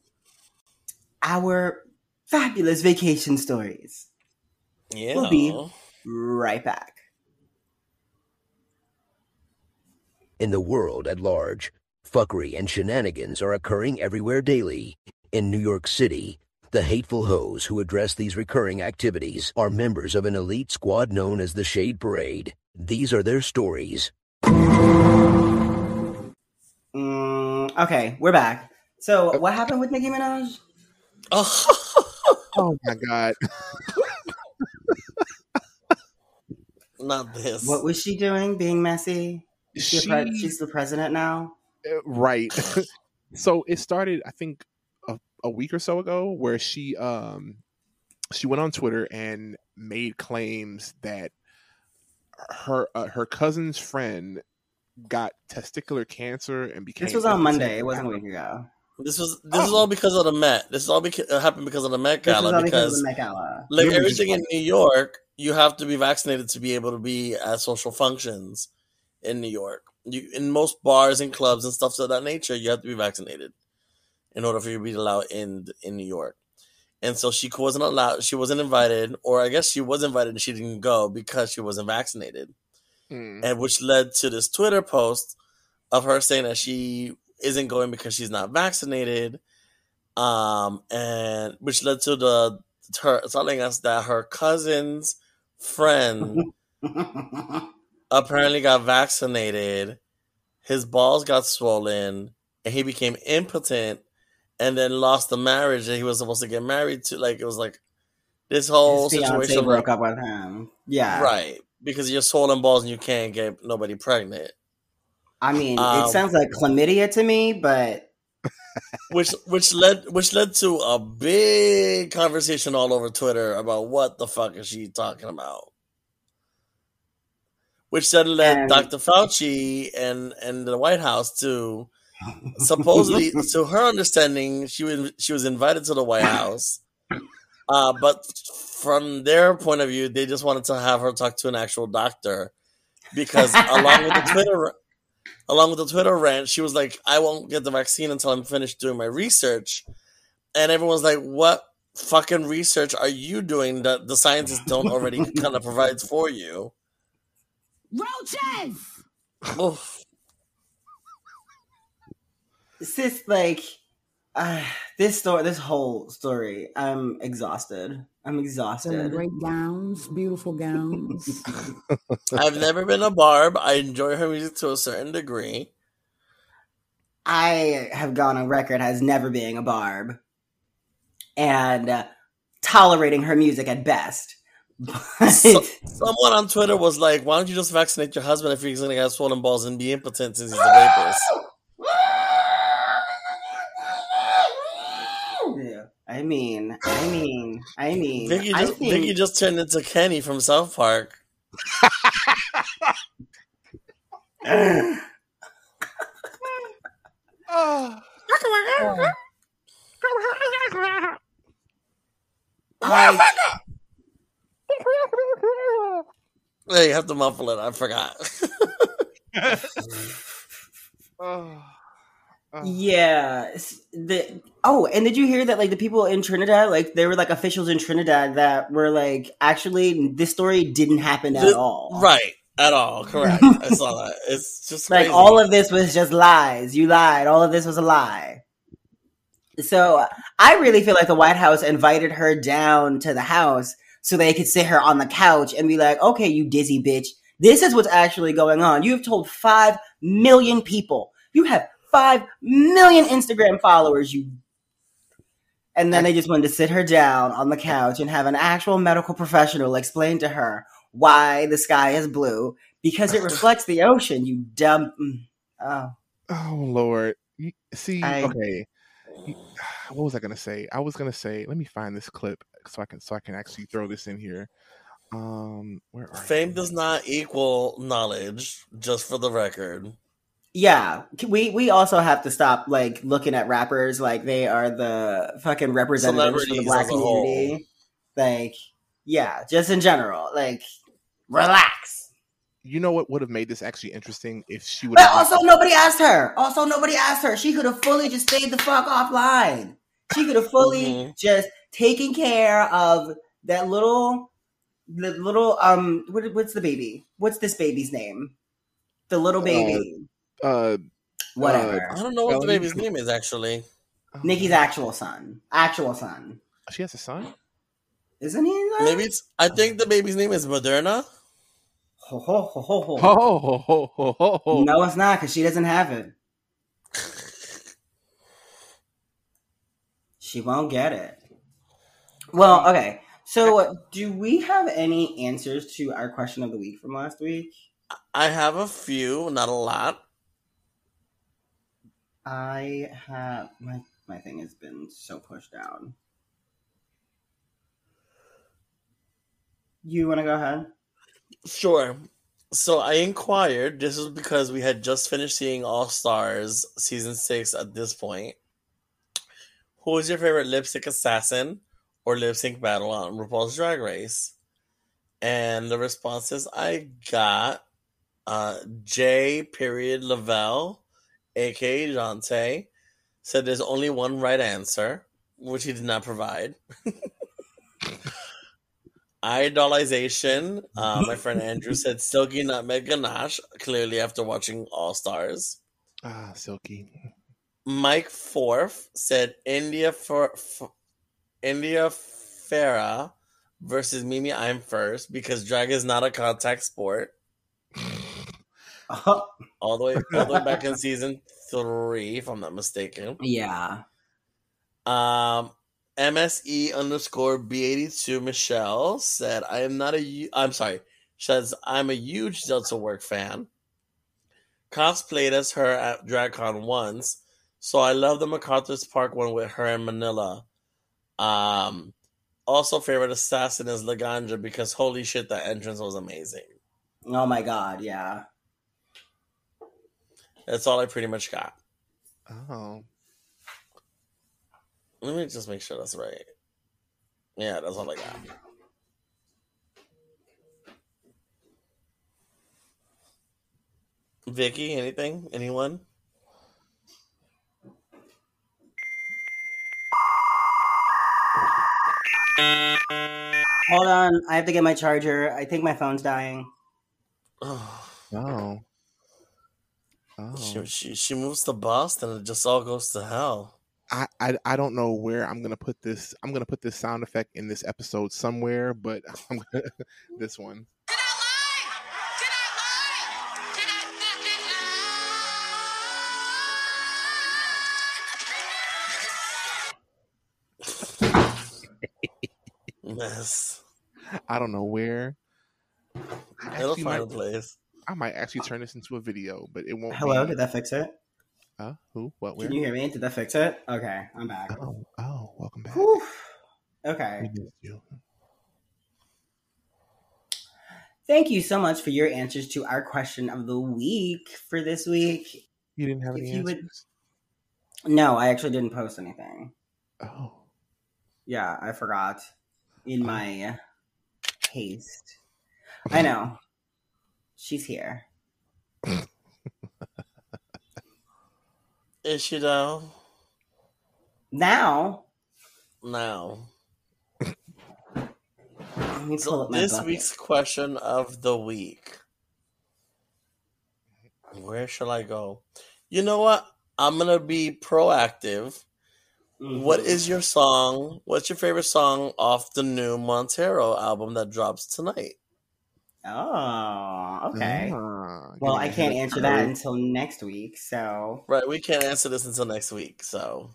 Our fabulous vacation stories. yeah. we'll be- Right back. In the world at large, fuckery and shenanigans are occurring everywhere daily. In New York City, the hateful hoes who address these recurring activities are members of an elite squad known as the Shade Parade. These are their stories. Mm, okay, we're back. So, what happened with Nicki Minaj? Oh my god. Not this. What was she doing? Being messy? Is she She, pre- she's the president now. uh, right. so it started, I think, a, a week or so ago, where she um she went on Twitter and made claims that her uh, her cousin's friend got testicular cancer and became This was on. Monday. It wasn't a week ago. This was this is all because of the Met. This is all because it happened because of the Met This was Gala all because because of the Met Gala. like They were everything in New York, you have to be vaccinated to be able to be at social functions in New York. You in most bars and clubs and stuff of that nature, you have to be vaccinated in order for you to be allowed in in New York. and so she wasn't allowed. She wasn't invited, or I guess she was invited and she didn't go because she wasn't vaccinated, Mm. and which led to this Twitter post of her saying that she isn't going because she's not vaccinated, um, and which led to the her telling us that her cousin's friend apparently got vaccinated. His balls got swollen, and he became impotent, and then lost the marriage that he was supposed to get married to. Like it was like this whole His situation, broke like, up with him. Yeah, right? Because you're swollen balls and you can't get nobody pregnant. I mean, Um, it sounds like chlamydia to me, but which which led which led to a big conversation all over Twitter about what the fuck is she talking about. Which then led And- Dr. Fauci and and the White House to supposedly, to her understanding, she was she was invited to the White House, uh, but from their point of view, they just wanted to have her talk to an actual doctor because along with the Twitter along with the Twitter rant, she was like, I won't get the vaccine until I'm finished doing my research. And everyone's like, What fucking research are you doing that the scientists don't already kind of provide for you? Roaches! Oof. sis, like, uh, this story, this whole story, I'm exhausted. I'm Selling exhausted. great gowns, beautiful gowns. I've never been a Barb. I enjoy her music to a certain degree. I have gone on record as never being a barb and uh, tolerating her music at best. But So, someone on Twitter was like, Why don't you just vaccinate your husband if he's going to have swollen balls and be impotent since he's a rapist? Yeah, I mean, I mean, I mean, Viki I just, think Viki just turned into Kenny from South Park. Oh. I, Yeah, you have to muffle it. I forgot. Oh. Oh. yeah. The oh, and did you hear that? Like the people in Trinidad, like there were like officials in Trinidad that were like, actually, this story didn't happen at The- all. right. At all. Correct. I saw that. It's just Like crazy. all of this was just lies. You lied. All of this was a lie. So I really feel like the White House invited her down to the house so they could sit her on the couch and be like, okay, you dizzy bitch. This is what's actually going on. You have told 5 million people. You have 5 million Instagram followers, you. And then they just wanted to sit her down on the couch and have an actual medical professional explain to her why the sky is blue because it reflects the ocean, you dumb. mm, Oh. Oh Lord. You- See, I- okay. What was I gonna say? I was gonna say, let me find this clip so I can so I can actually throw this in here. Um, where are Fame you? does not equal knowledge, just for the record. Yeah, we we also have to stop like looking at rappers like they are the fucking representatives for the black as a whole. community. Like, yeah, just in general, like, relax. You know what would have made this actually interesting if she would But have also, nobody asked her. Also, nobody asked her. She could have fully just stayed the fuck offline. She could have fully Mhm. just taken care of that little, the little um, what, what's the baby? What's this baby's name? The little baby, uh whatever. I don't know what the Ellie? baby's name is actually. Nicki's actual son, actual son, she has a son? isn't he? Maybe it's. I think the baby's name is Moderna. Ho, ho, ho, ho, ho. Oh, ho, ho, ho, ho, ho. No, it's not because she doesn't have it. She won't get it. Well, okay. So, do we have any answers to our question of the week from last week? I have a few, not a lot. I have my my thing has been so pushed down. You want to go ahead? Sure. So I inquired. This was because we had just finished seeing All Stars season six at this point. Who is your favorite lip sync assassin or lip sync battle on RuPaul's Drag Race? And the responses I got uh, J. Period Lavelle, aka Jonte, said there's only one right answer. which he did not provide. Idolization. Uh, my friend Andrew said Silky Nutmeg Ganache, clearly after watching All Stars. Ah, Silky. Mike Forth said India for, F- India Ferrah versus Mimi Imfurst because drag is not a contact sport. All the way all the way back in season three, if I'm not mistaken. yeah. Um, MSE underscore B82 Michelle said, I am not a, I'm sorry, says, I'm a huge Delta Work fan. Cosplayed as her at DragCon once, so I love the MacArthur's Park one with her in Manila. Um, also favorite assassin is Laganja because holy shit, that entrance was amazing. Oh my god, yeah. That's all I pretty much got. Oh. Let me just make sure that's right. Yeah, that's all I got. Viki, anything? Anyone? Hold on, I have to get my charger. I think my phone's dying. Oh, Oh. Oh. she, she she moves to Boston and it just all goes to hell. I, I I don't know where I'm gonna put this. I'm gonna put this sound effect in this episode somewhere, but I'm gonna this one. Yes, I don't know where. I it'll find a place. I might actually turn this into a video, but it won't. Hello, Be, did that fix it? uh, who? What? Where? Can you hear me? Did that fix it? Okay, I'm back. Oh, oh, welcome back. Whew. Okay. We missed you. Thank you so much for your answers to our question of the week for this week. You didn't have If any you would- No, I actually didn't post anything. Oh, Yeah, I forgot in my haste. I know. She's here. Is she though? Now, Now. let me pull So this bucket. week's question of the week. Where shall I go? You know what? I'm gonna be proactive. What Mhm. is your song? What's your favorite song off the new Montero album that drops tonight? Oh, okay. Ah, Well, I can't answer that curve. until next week. So, Right, we can't answer this until next week. So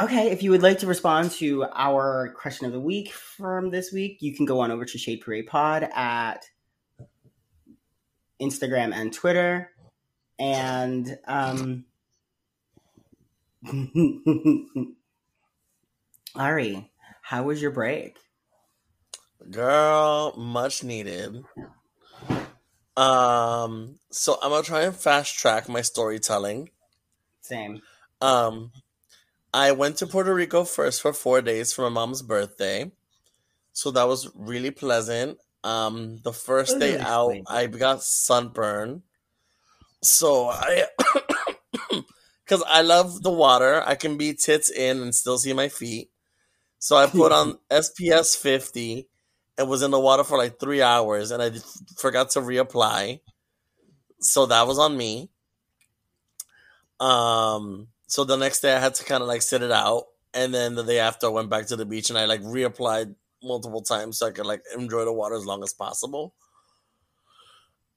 okay, if you would like to respond to our question of the week from this week, you can go on over to Shade Parade Pod at Instagram and Twitter. And um Ari, how was your break? Girl, much needed. Um, so I'm gonna try and fast track my storytelling. Same. Um, I went to Puerto Rico first for four days for my mom's birthday, so that was really pleasant. Um, the first Oh, day really out, sweet. I got sunburn, so I, because I love the water, I can be tits in and still see my feet. So I put on SPF 50 and was in the water for like three hours, and I forgot to reapply. So that was on me. Um, so the next day I had to kind of like sit it out, and then the day after I went back to the beach and I like reapplied multiple times so I could like enjoy the water as long as possible.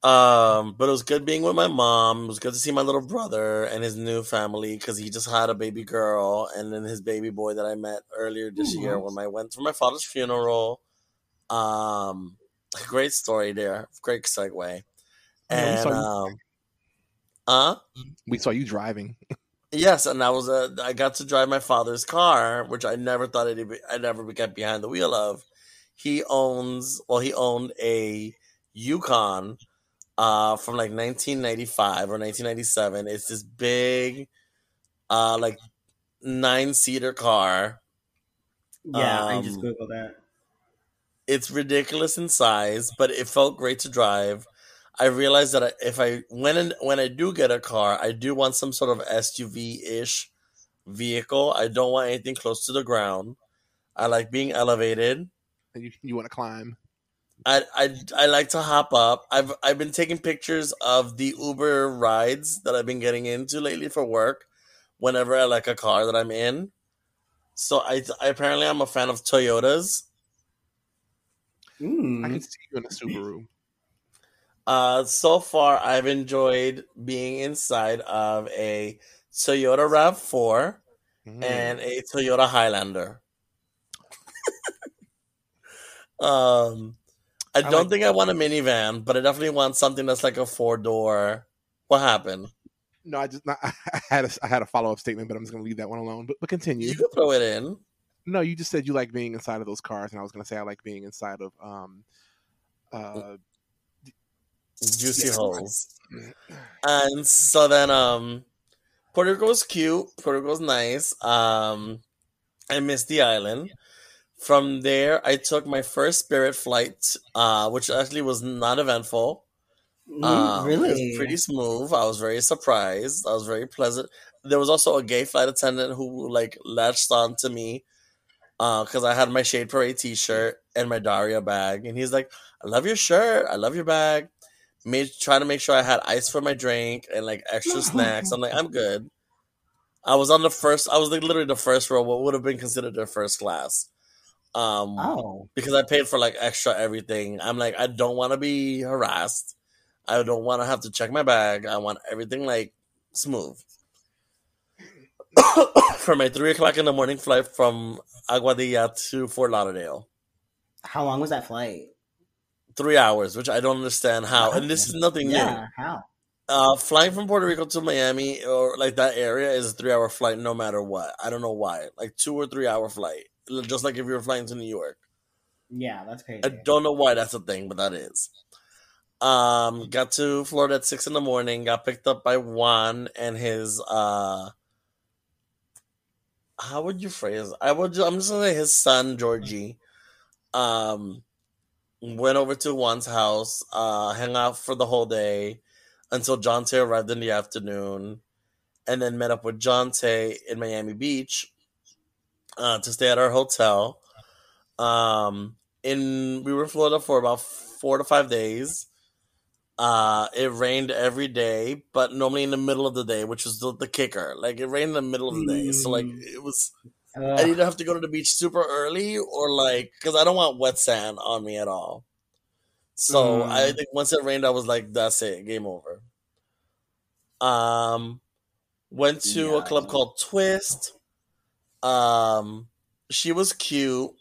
Um, but it was good being with my mom. It was good to see my little brother and his new family because he just had a baby girl and then his baby boy that I met earlier this year when I went for my father's funeral. Um, great story there. Great segue. Yeah, we And saw you- um, uh We saw you driving. Yes, and I was a, I got to drive my father's car, which I never thought I'd be, I never get behind the wheel of. He owns well, he owned a Yukon uh, from like 1995 or 1997. It's this big, uh, like nine seater car. Yeah, I just Um, googled that. It's ridiculous in size, but it felt great to drive. I realized that if I when in, when I do get a car, I do want some sort of SUV ish vehicle. I don't want anything close to the ground. I like being elevated. And you you want to climb? I, I I like to hop up. I've I've been taking pictures of the Uber rides that I've been getting into lately for work. Whenever I like a car that I'm in, so I, I apparently I'm a fan of Toyotas. I Mm. can see you in a Subaru. Uh, so far I've enjoyed being inside of a Toyota Rav Four Mm. and a Toyota Highlander. um, I I don't like- think I want a minivan, but I definitely want something that's like a four door. What happened? no, I just not, I had a, I had a follow up statement, but I'm just gonna leave that one alone. But but continue. You can throw it in. No, you just said you like being inside of those cars, and I was gonna say I like being inside of um uh Juicy Yeah. holes. And so then um Puerto Rico was cute. Puerto Rico was nice. Um I missed the island. From there I took my first spirit flight, uh, which actually was not eventful. Mm, Um, It really? was pretty smooth. I was very surprised. I was very pleasant. There was also a gay flight attendant who like latched on to me because I had my Shade Parade T-shirt and my Daria bag, and he's like, "I love your shirt. I love your bag." Made try to make sure I had ice for my drink and like extra snacks. I'm like, I'm good. I was on the first. I was like literally the first row. What would have been considered their first class. Um, Oh. because I paid for like extra everything. I'm like, I don't want to be harassed. I don't want to have to check my bag. I want everything like smooth. for my three o'clock in the morning flight from Aguadilla to Fort Lauderdale, How long was that flight? three hours, which I don't understand how. And this is nothing Yeah, how? new. Uh, flying from Puerto Rico to Miami or like that area is a three hour flight, no matter what. I don't know why. Like two or three hour flight, just like if you were flying to New York. Yeah, that's crazy. I don't know why that's a thing, but that is. Um, got to Florida at six in the morning. Got picked up by Juan and his. uh How would you phrase? I would. I'm just gonna say his son Georgie. Um, went over to Juan's house. Uh, hung out for the whole day until Jonte arrived in the afternoon, and then met up with Jonte in Miami Beach uh, to stay at our hotel. Um, in we were in Florida for about four to five days. Uh, it rained every day, but normally in the middle of the day, which was the, the kicker. Like it rained in the middle of the day, so like Mm. it was. Ugh. I either have to go to the beach super early or like because I don't want wet sand on me at all. So Mm. I think once it rained, I was like, "That's it, game over." Um, went to a club called Twist. Um, she was cute.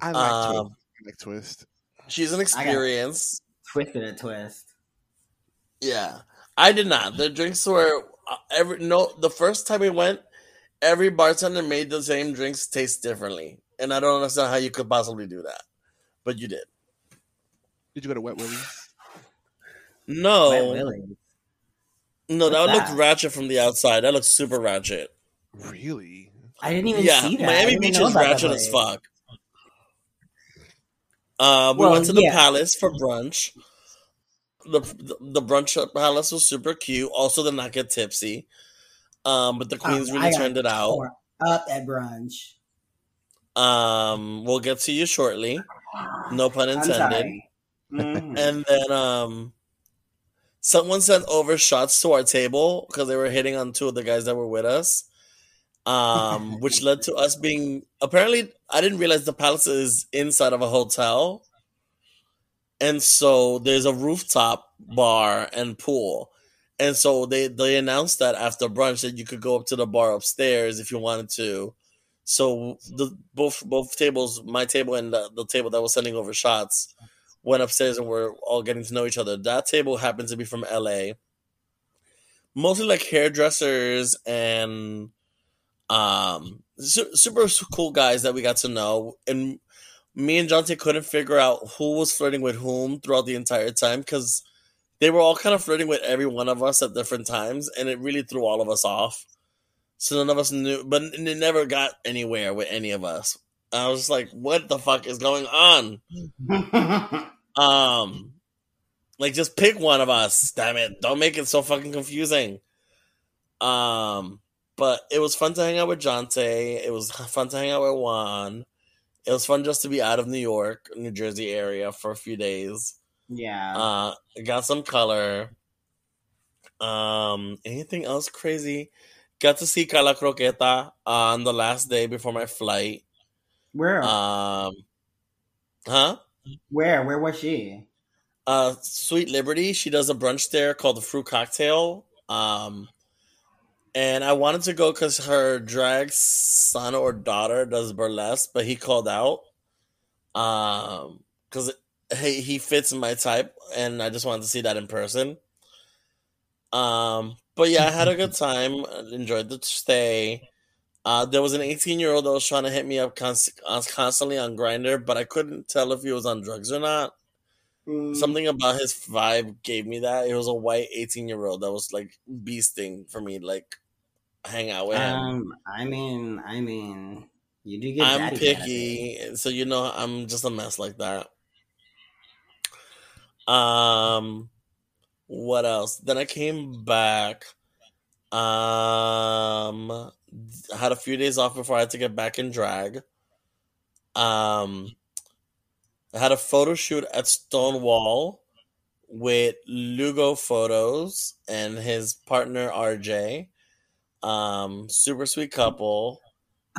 I like Um, twist. I like twist. She's an experience. Twisted a twist. Yeah, I did not. The drinks were uh, every no. The first time we went, every bartender made the same drinks taste differently, and I don't understand how you could possibly do that, but you did. Did you go to Wet Willie's? Wet No, Willie. no, that What's looked ratchet from the outside. That looked super ratchet. Really? I didn't even Yeah, see that. Miami Beach is ratchet as fuck. Uh, we Well, went to the yeah. palace for brunch. The the brunch palace was super cute. Also, did not get tipsy. Um, but the queens Oh, really I turned it out. Up at brunch. Um, we'll get to you shortly. No pun intended. sorry. Mhm. And then um, someone sent over shots to our table because they were hitting on two of the guys that were with us. Um, which led to us being apparently I didn't realize the palace is inside of a hotel. And so there's a rooftop bar and pool. And so they, they announced that after brunch that you could go up to the bar upstairs if you wanted to. So the both both tables, my table and the, the table that was sending over shots, went upstairs and we're all getting to know each other. That table happened to be from LA. Mostly like hairdressers and um su- super cool guys that we got to know and me and Jonte couldn't figure out who was flirting with whom throughout the entire time because they were all kind of flirting with every one of us at different times and it really threw all of us off. So none of us knew but it never got anywhere with any of us. I was just like what the fuck is going on? Um like just pick one of us damn it. Don't make it so fucking confusing. Um but it was fun to hang out with Jonte. It was fun to hang out with Juan. It was fun just to be out of New York, New Jersey area for a few days. Yeah. Uh, got some color. Um, anything else crazy? Got to see Carla Croqueta on the last day before my flight. Where? Um, huh? Where? Where was she? Uh, Sweet Liberty. She does a brunch there called the Fruit Cocktail. Um, and I wanted to go because her drag son or daughter does burlesque, but he called out. Um, because he he fits my type, and I just wanted to see that in person. Um, but yeah, I had a good time. Enjoyed the stay. Uh, there was an 18 year old that was trying to hit me up const- uh, constantly on Grindr, but I couldn't tell if he was on drugs or not. Mm, Something about his vibe gave me that. It was a white 18 year old that was like beasting for me, like hang out with him. Um, I mean, I mean, you do get. I'm picky, so you know I'm just a mess like that. Um, what else? Then I came back. Um, I had a few days off before I had to get back in drag. Um, I had a photo shoot at Stonewall with Lugo Photos and his partner RJ. Um, super sweet couple.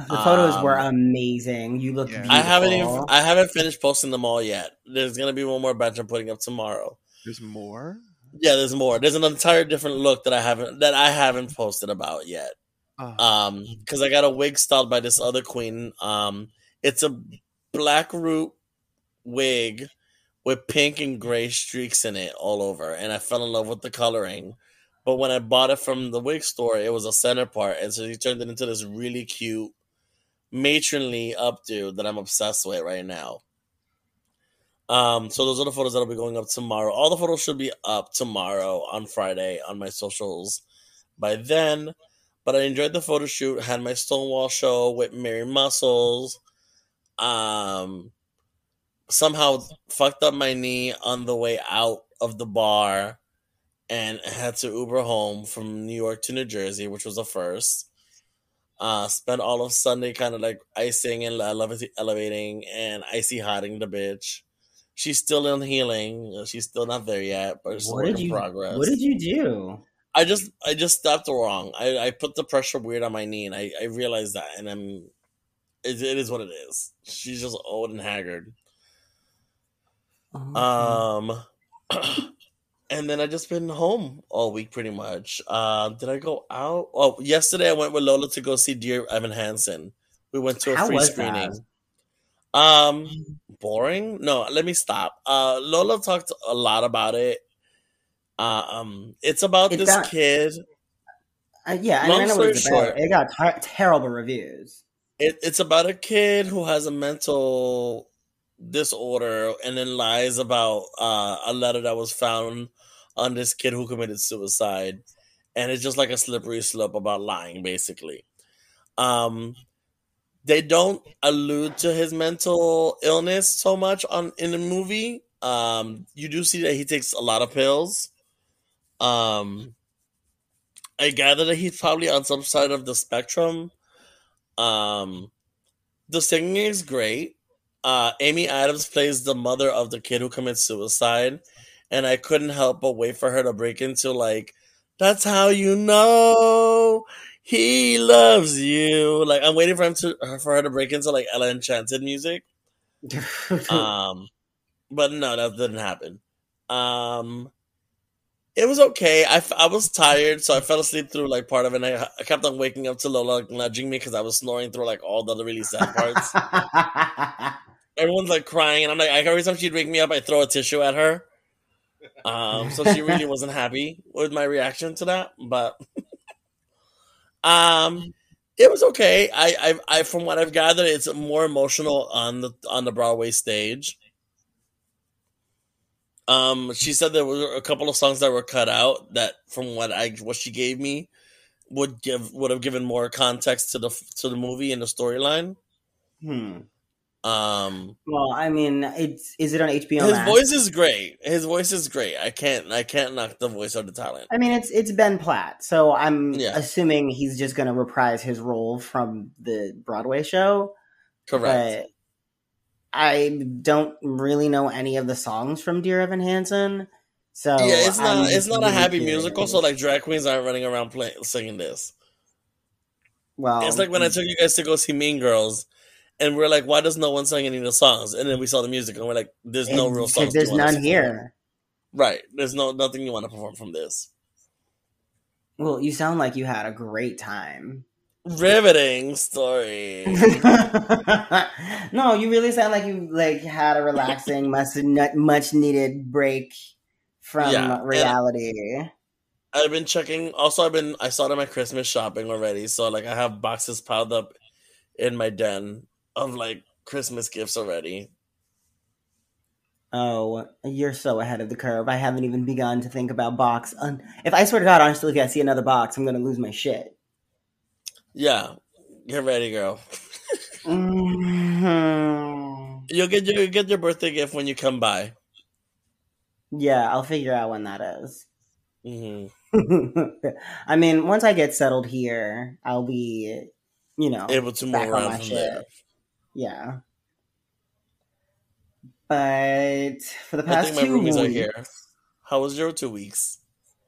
The photos were Um, amazing. You look. Yeah. beautiful. I haven't even I haven't finished posting them all yet. There's gonna be one more batch I'm putting up tomorrow. There's more. Yeah, there's more. There's an entire different look that I haven't that I haven't posted about yet. Uh, Um, because I got a wig styled by this other queen. Um, it's a black root wig with pink and gray streaks in it all over, and I fell in love with the coloring. But when I bought it from the wig store, it was a center part, and so he turned it into this really cute, matronly updo that I'm obsessed with right now. Um, so those are the photos that'll be going up tomorrow. All the photos should be up tomorrow on Friday on my socials by then. But I enjoyed the photo shoot. Had my Stonewall show with Mary Muscles. Um, somehow fucked up my knee on the way out of the bar, and had to Uber home from New York to New Jersey, which was a first. Uh, spent all of Sunday kind of like icing and elevating, and icy hotting the bitch. She's still in healing. She's still not there yet, but it's What work did in you? progress. What did you do? I just I just stepped wrong. I, I put the pressure weird on my knee, and I, I realized that, and I'm it, it is what it is. She's just old and haggard. Um, and then I just been home all week pretty much. Um, did I go out? Oh, yesterday I went with Lola to go see Dear Evan Hansen. We went to a How free screening. that? Um, boring? No, let me stop. Uh, Lola talked a lot about it. Uh, um, it's about It this got- kid. Uh, yeah, I, Long mean, I know it's story about. short. It got ter- terrible reviews. It, it's about a kid who has a mental disorder and then lies about uh, a letter that was found on this kid who committed suicide. And it's just like a slippery slope about lying, basically. Um, they don't allude to his mental illness so much on in the movie. Um, you do see that he takes a lot of pills. Um, I gather that he's probably on some side of the spectrum. Um, the singing is great. Uh, Amy Adams plays the mother of the kid who commits suicide, and I couldn't help but wait for her to break into like, "That's how you know he loves you." Like I'm waiting for him to for her to break into like Ella Enchanted music. Um, but no, that didn't happen. Um, it was okay. I, f- I was tired, so I fell asleep through like part of it. And I, I kept on waking up to Lola like, nudging me because I was snoring through like all the really sad parts. Everyone's like crying, and I'm like, every time she'd wake me up, I throw a tissue at her. Um, so she really wasn't happy with my reaction to that, but um, it was okay. I, I, I, from what I've gathered, it's more emotional on the on the Broadway stage. Um, she said there were a couple of songs that were cut out that, from what I what she gave me, would give would have given more context to the to the movie and the storyline. hmm. Um, Well, I mean, it's is it on HBO his Max? voice is great. His voice is great. I can't I can't knock the voice or the talent. I mean, it's it's Ben Platt, so I'm Yeah. assuming he's just going to reprise his role from the Broadway show. Correct. But I don't really know any of the songs from Dear Evan Hansen, so yeah, it's I'm not it's not a happy musical. So like drag queens aren't running around playing singing this. well, It's like when I took you guys to go see Mean Girls, and we're like, why does no one sing any of the songs? And then we saw the music, and we're like, there's no it's real songs. There's to want us none here. Right. There's no nothing you want to perform from this. Well, you sound like you had a great time. Riveting story. no, you really sound like you like had a relaxing, much much needed break from Yeah, reality. I've been checking. Also, I've been. I started my Christmas shopping already, so like I have boxes piled up in my den of like Christmas gifts already. Oh, you're so ahead of the curve. I haven't even begun to think about box. Un- if I swear to God, honestly, if I see another box, I'm gonna lose my shit. Yeah, get ready, girl. Mhm. You'll get your get your birthday gift when you come by. Yeah, I'll figure out when that is. hmm I mean, once I get settled here, I'll be, you know, Able to move back on around my from shit. there. Yeah. But for the I past think my two weeks, are here. How was your two weeks?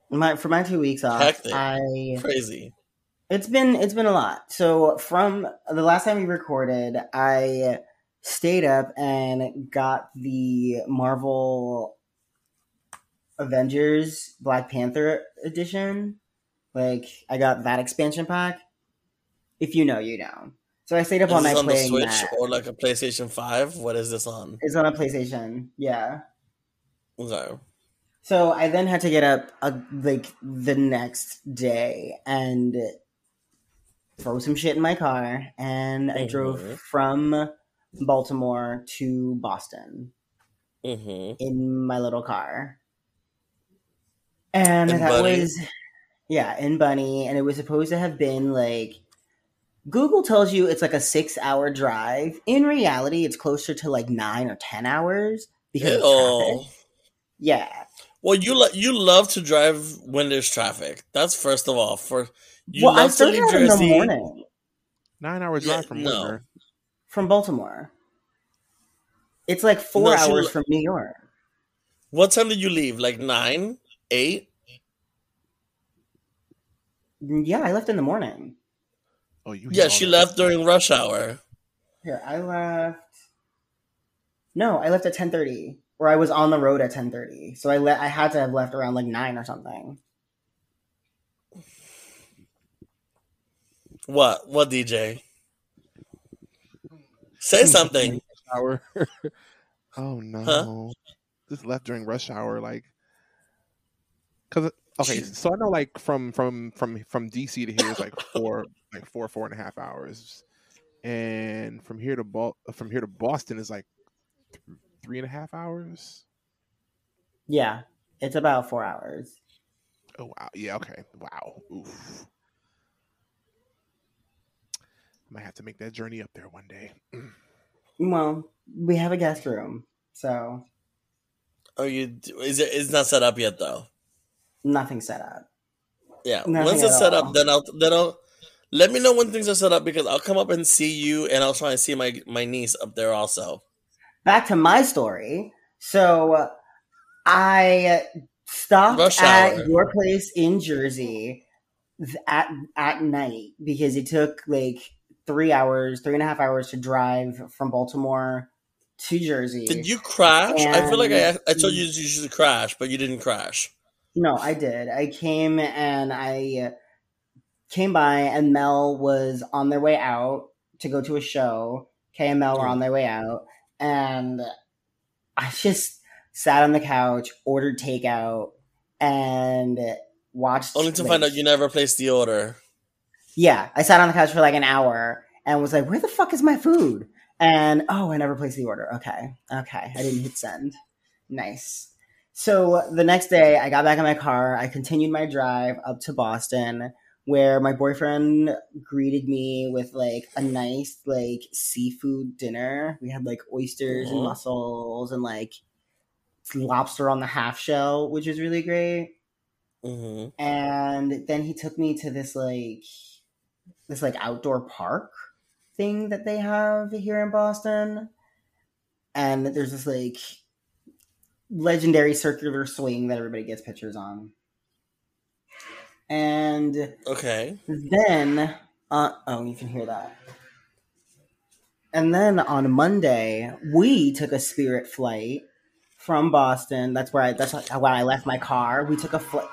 my for my two weeks off, Hectic. I Crazy. it's been it's been a lot. So from the last time we recorded, I stayed up and got the Marvel Avengers Black Panther edition. Like I got that expansion pack. If you know, you know. So I stayed up Is all this night on the Switch that. or like a PlayStation Five? What is this on? It's on a PlayStation. Yeah. Okay. So I then had to get up uh, like the next day and throw some shit in my car, and I Mhm. drove from Baltimore to Boston hmm in my little car, and In that Bunny? was yeah in Bunny, and it was supposed to have been like. Google tells you it's like a six hour drive. In reality, it's closer to like nine or ten hours because of oh. traffic. Yeah. Well, you lo- you love to drive when there's traffic. That's first of all. For you well, I love to started leave in the morning. Nine hour Yeah, drive from no. where? from Baltimore. It's like four No, hours li- from New York. What time did you leave? Like nine, eight? Mm, yeah, I left in the morning. Oh, you. Yeah, she the- left during rush hour. Here, I left. No, I left at ten thirty, or I was on the road at ten thirty. So I let I had to have left around like nine or something. What? What DJ? Say something. hour. oh no! Just left during rush hour, like. Cause okay, so I know like from from from from DC to here is like four like four four and a half hours, and from here to Bal- from here to Boston is like th- three and a half hours. Yeah, it's about four hours. Oh wow! Yeah. Okay. Wow. Oof. I Might have to make that journey up there one day. Well, we have a guest room, so Oh, you? Is it? It's not set up yet though. nothing set up. Yeah. Nothing Once it's set all. up, then I'll then I'll let me know when things are set up because I'll come up and see you, and I'll try and see my my niece up there also. back to my story. So I stopped at your place in Jersey at at night because it took like three hours, three and a half hours to drive from Baltimore to Jersey. Did you crash? I feel like I I told you you should crash, but you didn't crash. No, I did. I came and I came by, and Mel was on their way out to go to a show. Kay and Mel were on their way out, and I just sat on the couch, ordered takeout, and watched. Only to like- find out you never placed the order. Yeah, I sat on the couch for like an hour and was like, "Where the fuck is my food?" And oh, I never placed the order. Okay, okay, I didn't hit send. Nice. So the next day, I got back in my car. I continued my drive up to Boston. Where my boyfriend greeted me with like a nice like seafood dinner. We had like oysters and Mhm. mussels and like lobster on the half shell, which was really great. Mm-hmm. And then he took me to this like this like outdoor park thing that they have here in Boston. And there's this like legendary circular swing that everybody gets pictures on. And Okay. then, uh, oh, you can hear that. And then on Monday, we took a Spirit flight from Boston. That's where I. That's when I left my car. We took a flight.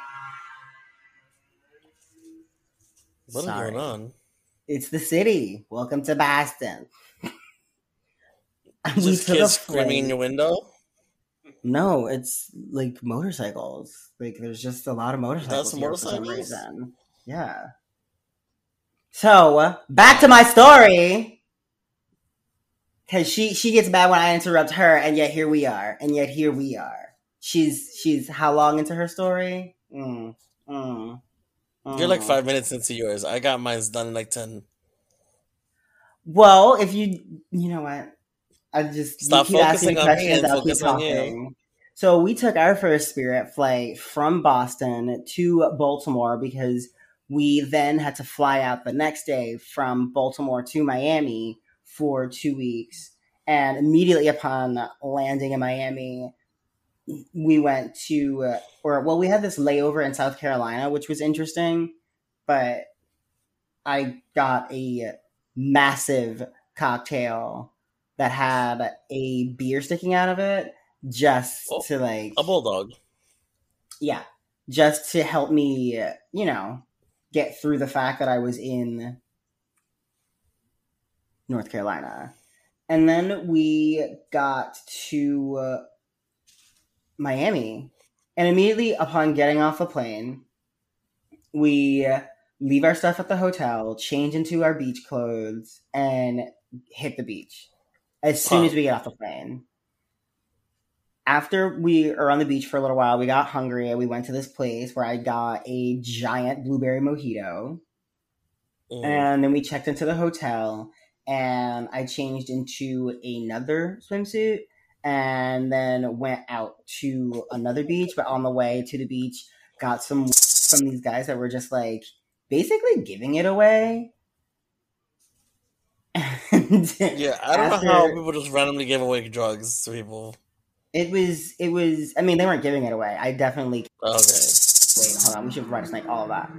What is Sorry. going on? It's the city. Welcome to Boston. we Just took a kids screaming in flight. your window? No, it's like motorcycles. Like there's just a lot of motorcycles. some here for some motorcycles? reason. Yeah. So back to my story. Cause she she gets mad when I interrupt her, and yet here we are, and yet here we are. She's she's how long into her story? Mm, mm, You're like mm. five minutes into yours. I got mine's done in like ten. Well, if you you know what, I just Stop keep asking me questions. and I'll keep focus on you. talking. So we took our first Spirit flight from Boston to Baltimore because we then had to fly out the next day from Baltimore to Miami for two weeks. And immediately upon landing in Miami, we went to, uh, or well, we had this layover in South Carolina, which was interesting, but I got a massive cocktail that had a beer sticking out of it just Oh, to like A bulldog. yeah just to help me you know get through the fact that i was in north carolina. And then we got to uh, miami. And immediately upon getting off the plane we leave our stuff at the hotel change into our beach clothes and hit the beach as soon Huh. as we get off the plane after we are on the beach for a little while, we got hungry and we went to this place where I got a giant blueberry mojito. Mm. And then we checked into the hotel and I changed into another swimsuit and then went out to another beach. But on the way to the beach, got some from these guys that were just like basically giving it away. Yeah, I don't after- know how people just randomly give away drugs to people. It was, it was, I mean, they weren't giving it away. I definitely Okay. Wait, hold on. We should write a snake all of that.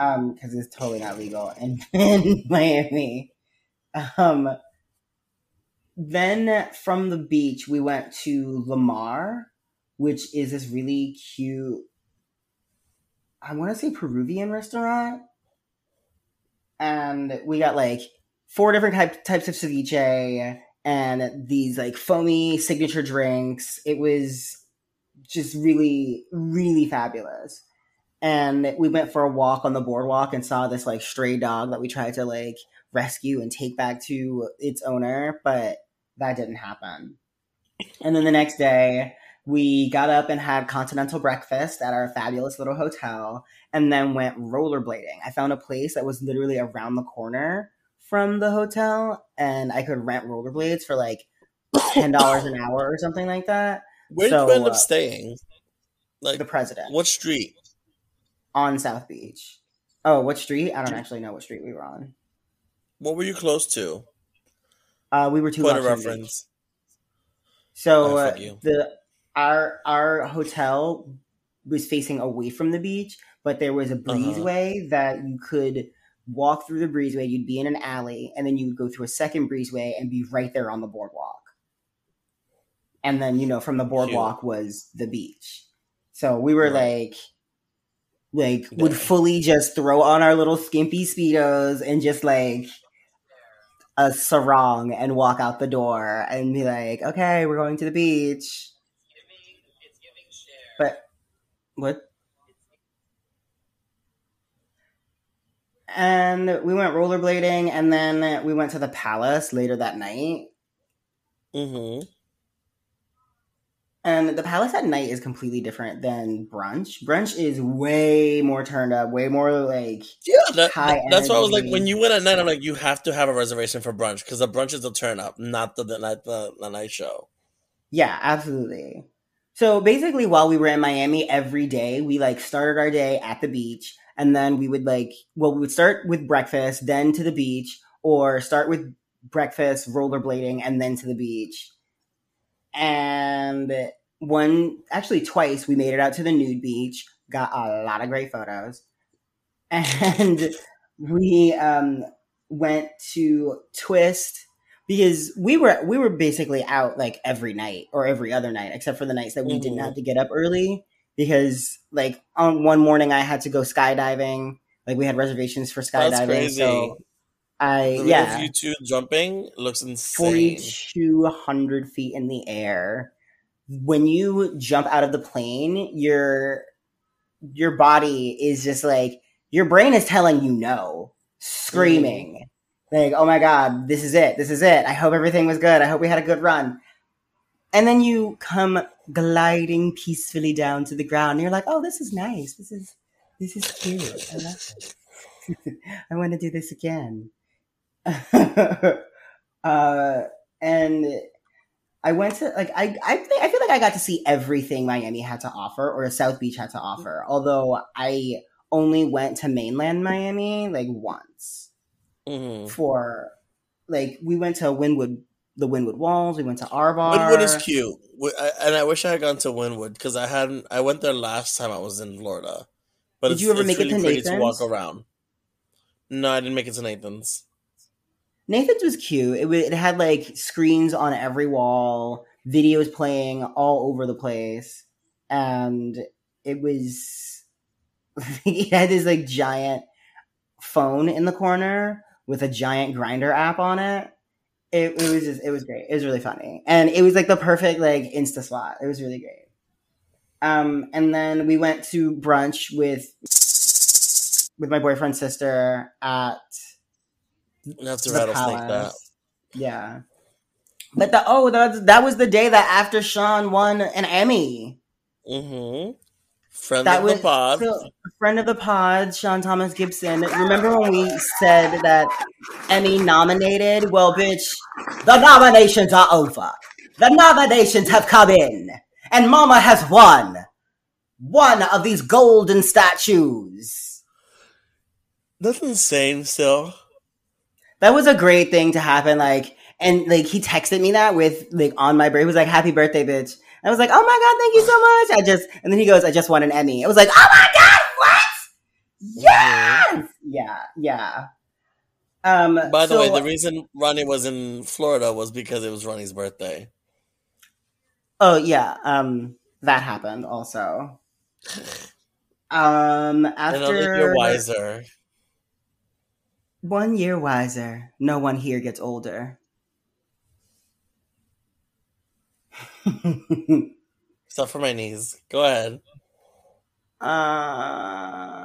Um, because it's totally not legal in, in Miami. Um, then from the beach, we went to La Mar, which is this really cute, I want to say Peruvian restaurant. And we got like four different type, types of ceviche and these like foamy signature drinks. It was just really, really fabulous. And we went for a walk on the boardwalk and saw this like stray dog that we tried to like rescue and take back to its owner, but that didn't happen. And then the next day, we got up and had continental breakfast at our fabulous little hotel and then went rollerblading. I found a place that was literally around the corner from the hotel and I could rent rollerblades for like $10 an hour or something like that. Where did So, you end up uh, staying? Like The president what street? on South Beach. Oh, what street? I don't actually know what street we were on. What were you close to? Uh, we were two Point of reference. So Oh, uh, the our our hotel was facing away from the beach, but there was a Uh-huh. breezeway that you could walk through the breezeway. You'd be in an alley, and then you would go through a second breezeway and be right there on the boardwalk. And then you know from the boardwalk was the beach. So we were Right. like, like would fully just throw on our little skimpy speedos and just like a sarong and walk out the door and be like, okay, we're going to the beach. But what? And we went rollerblading and then we went to the palace later that night. Mm-hmm. And the palace at night is completely different than brunch. Brunch is way more turned up, way more like Yeah, that, that's why I was like, when you went at night, I'm like, you have to have a reservation for brunch because the brunch is the turn up, not the the night the, the night show. Yeah, absolutely. So basically, while we were in Miami every day, we like started our day at the beach, and then we would like, well, we would start with breakfast, then to the beach, or start with breakfast, rollerblading, and then to the beach. And one, actually, twice, we made it out to the nude beach, got a lot of great photos, and we um, went to Twist because we were we were basically out like every night or every other night except for the nights that we didn't Mhm. have to get up early because like on one morning I had to go skydiving. Like we had reservations for skydiving so I The yeah. you two jumping looks insane. 4200 feet in the air. When you jump out of the plane your your body is just like your brain is telling you no. Screaming. Mm. Like oh my god this is it this is it. I hope everything was good. I hope we had a good run and then you come gliding peacefully down to the ground and you're like oh this is nice this is this is cute i love it i want to do this again uh and I went to like I I think I feel like I got to see everything Miami had to offer or South Beach had to offer. Although I only went to mainland Miami like once Mhm. for like we went to Wynwood the Wynwood Walls, we went to our bar. Wynwood is cute, and I wish I had gone to Wynwood because I hadn't. I went there last time I was in Florida. But Did you ever make it to pretty to walk Nathan's? around. No, I didn't make it to Nathan's. Nathan's was cute. It, it had like screens on every wall, videos playing all over the place, and it was it had this like giant phone in the corner with a giant Grindr app on it. It, it was just it was great. It was really funny, and it was like the perfect like insta spot. It was really great. Um, and then we went to brunch with with my boyfriend's sister at You have to the rattlesnake that. Yeah. But the oh that that was the day that after Shaun won an Emmy. Mm-hmm. Friend That of was the pod. so, a friend of the pod, Shaun Thomas Gibson. Remember when we said that Emmy nominated? Well, bitch, the nominations are over. The nominations have come in, and Mama has won one of these golden statues. That's insane. Still, That was a great thing to happen. Like, and like he texted me that with like on my birthday. He was like, "Happy birthday, bitch!" I was like, "Oh my god, thank you so much!" I just and then he goes, "I just won an Emmy." I was like, "Oh my god, what?" Yes, yeah, yeah. Um. by the so- way, the reason Ronnie was in Florida was because it was Ronnie's birthday. oh yeah, um, that happened also. Um, after year wiser. one year wiser, no one here gets older. Except for my knees. Go ahead. Uh,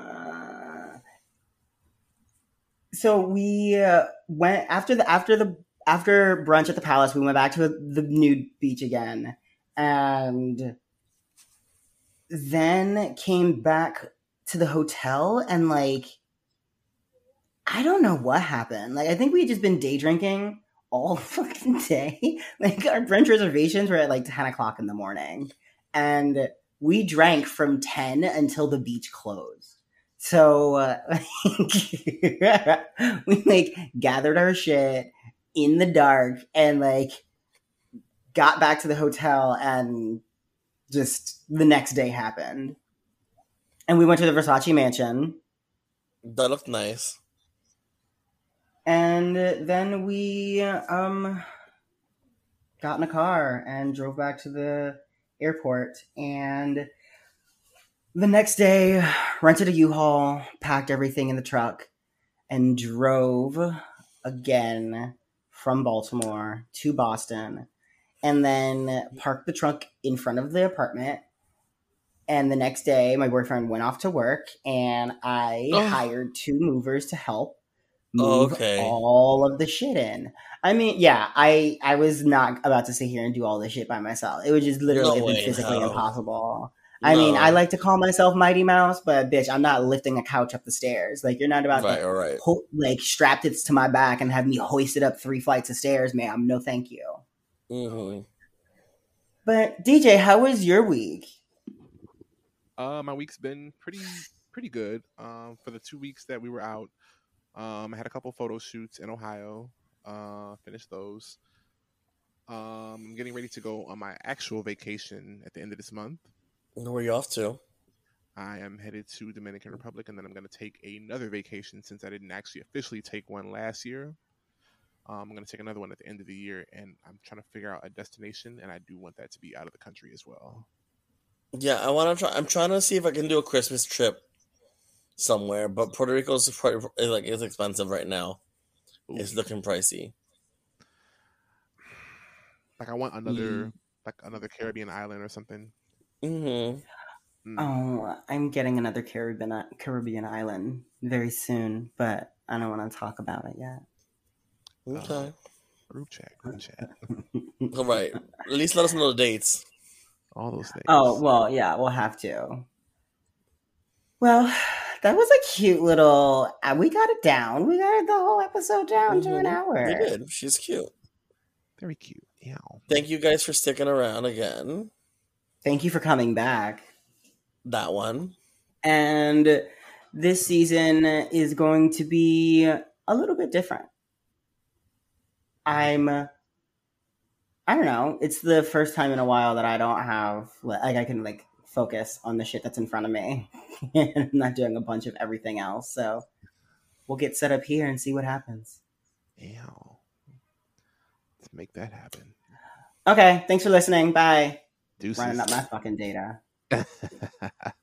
so we uh, went after the after the after brunch at the palace. We went back to the nude beach again, and then came back to the hotel and like I don't know what happened. Like I think we had just been day drinking all fucking day. Like our brunch reservations were at like ten o'clock in the morning, and we drank from 10 until the beach closed. So uh, we like gathered our shit in the dark and like got back to the hotel and just the next day happened. And we went to the Versace mansion That looked nice. And then we um got in a car and drove back to the airport and the next day rented a u-haul packed everything in the truck and drove again from baltimore to boston and then parked the truck in front of the apartment and the next day my boyfriend went off to work and i Ugh. hired two movers to help move Okay. all of the shit in. I mean, yeah, I I was not about to sit here and do all this shit by myself. It would just literally No have way, physically no. impossible. I mean, I like to call myself Mighty Mouse, but bitch, I'm not lifting a couch up the stairs. Like you're not about Right, to right. ho- like strapped it to my back and have me hoisted up three flights of stairs, ma'am. No, thank you. hmm But DJ, how was your week? Uh, my week's been pretty pretty good. Um, for the two weeks that we were out, um, I had a couple photo shoots in Ohio. Uh, finished those. Um, I'm getting ready to go on my actual vacation at the end of this month. Where are you off to? I am headed to Dominican Republic, and then I'm going to take another vacation since I didn't actually officially take one last year. Um, I'm going to take another one at the end of the year, and I'm trying to figure out a destination, and I do want that to be out of the country as well. Yeah, I want to try. I'm trying to see if I can do a Christmas trip somewhere, but Puerto Rico's probably is like it's expensive right now. Ooh. It's looking pricey. Like I want another, like another Caribbean island or something. hmm Mm. Oh, I'm getting another Caribbean Caribbean island very soon, but I don't want to talk about it yet. Okay. Group chat, group chat, All right. At least let us know the dates. all those things. Oh, well, yeah, we'll have to. Well, that was a cute little. Uh, we got it down. We got the whole episode down to an Mhm. hour. We did. She's cute. very cute. Yeah. Thank you guys for sticking around again. Thank you for coming back. That one. And this season is going to be a little bit different. I'm. I don't know. It's the first time in a while that I don't have like I can like focus on the shit that's in front of me. and I'm not doing a bunch of everything else. So we'll get set up here and see what happens. Yeah. Let's make that happen. Okay, thanks for listening. Bye. Deuces. Running up my fucking data.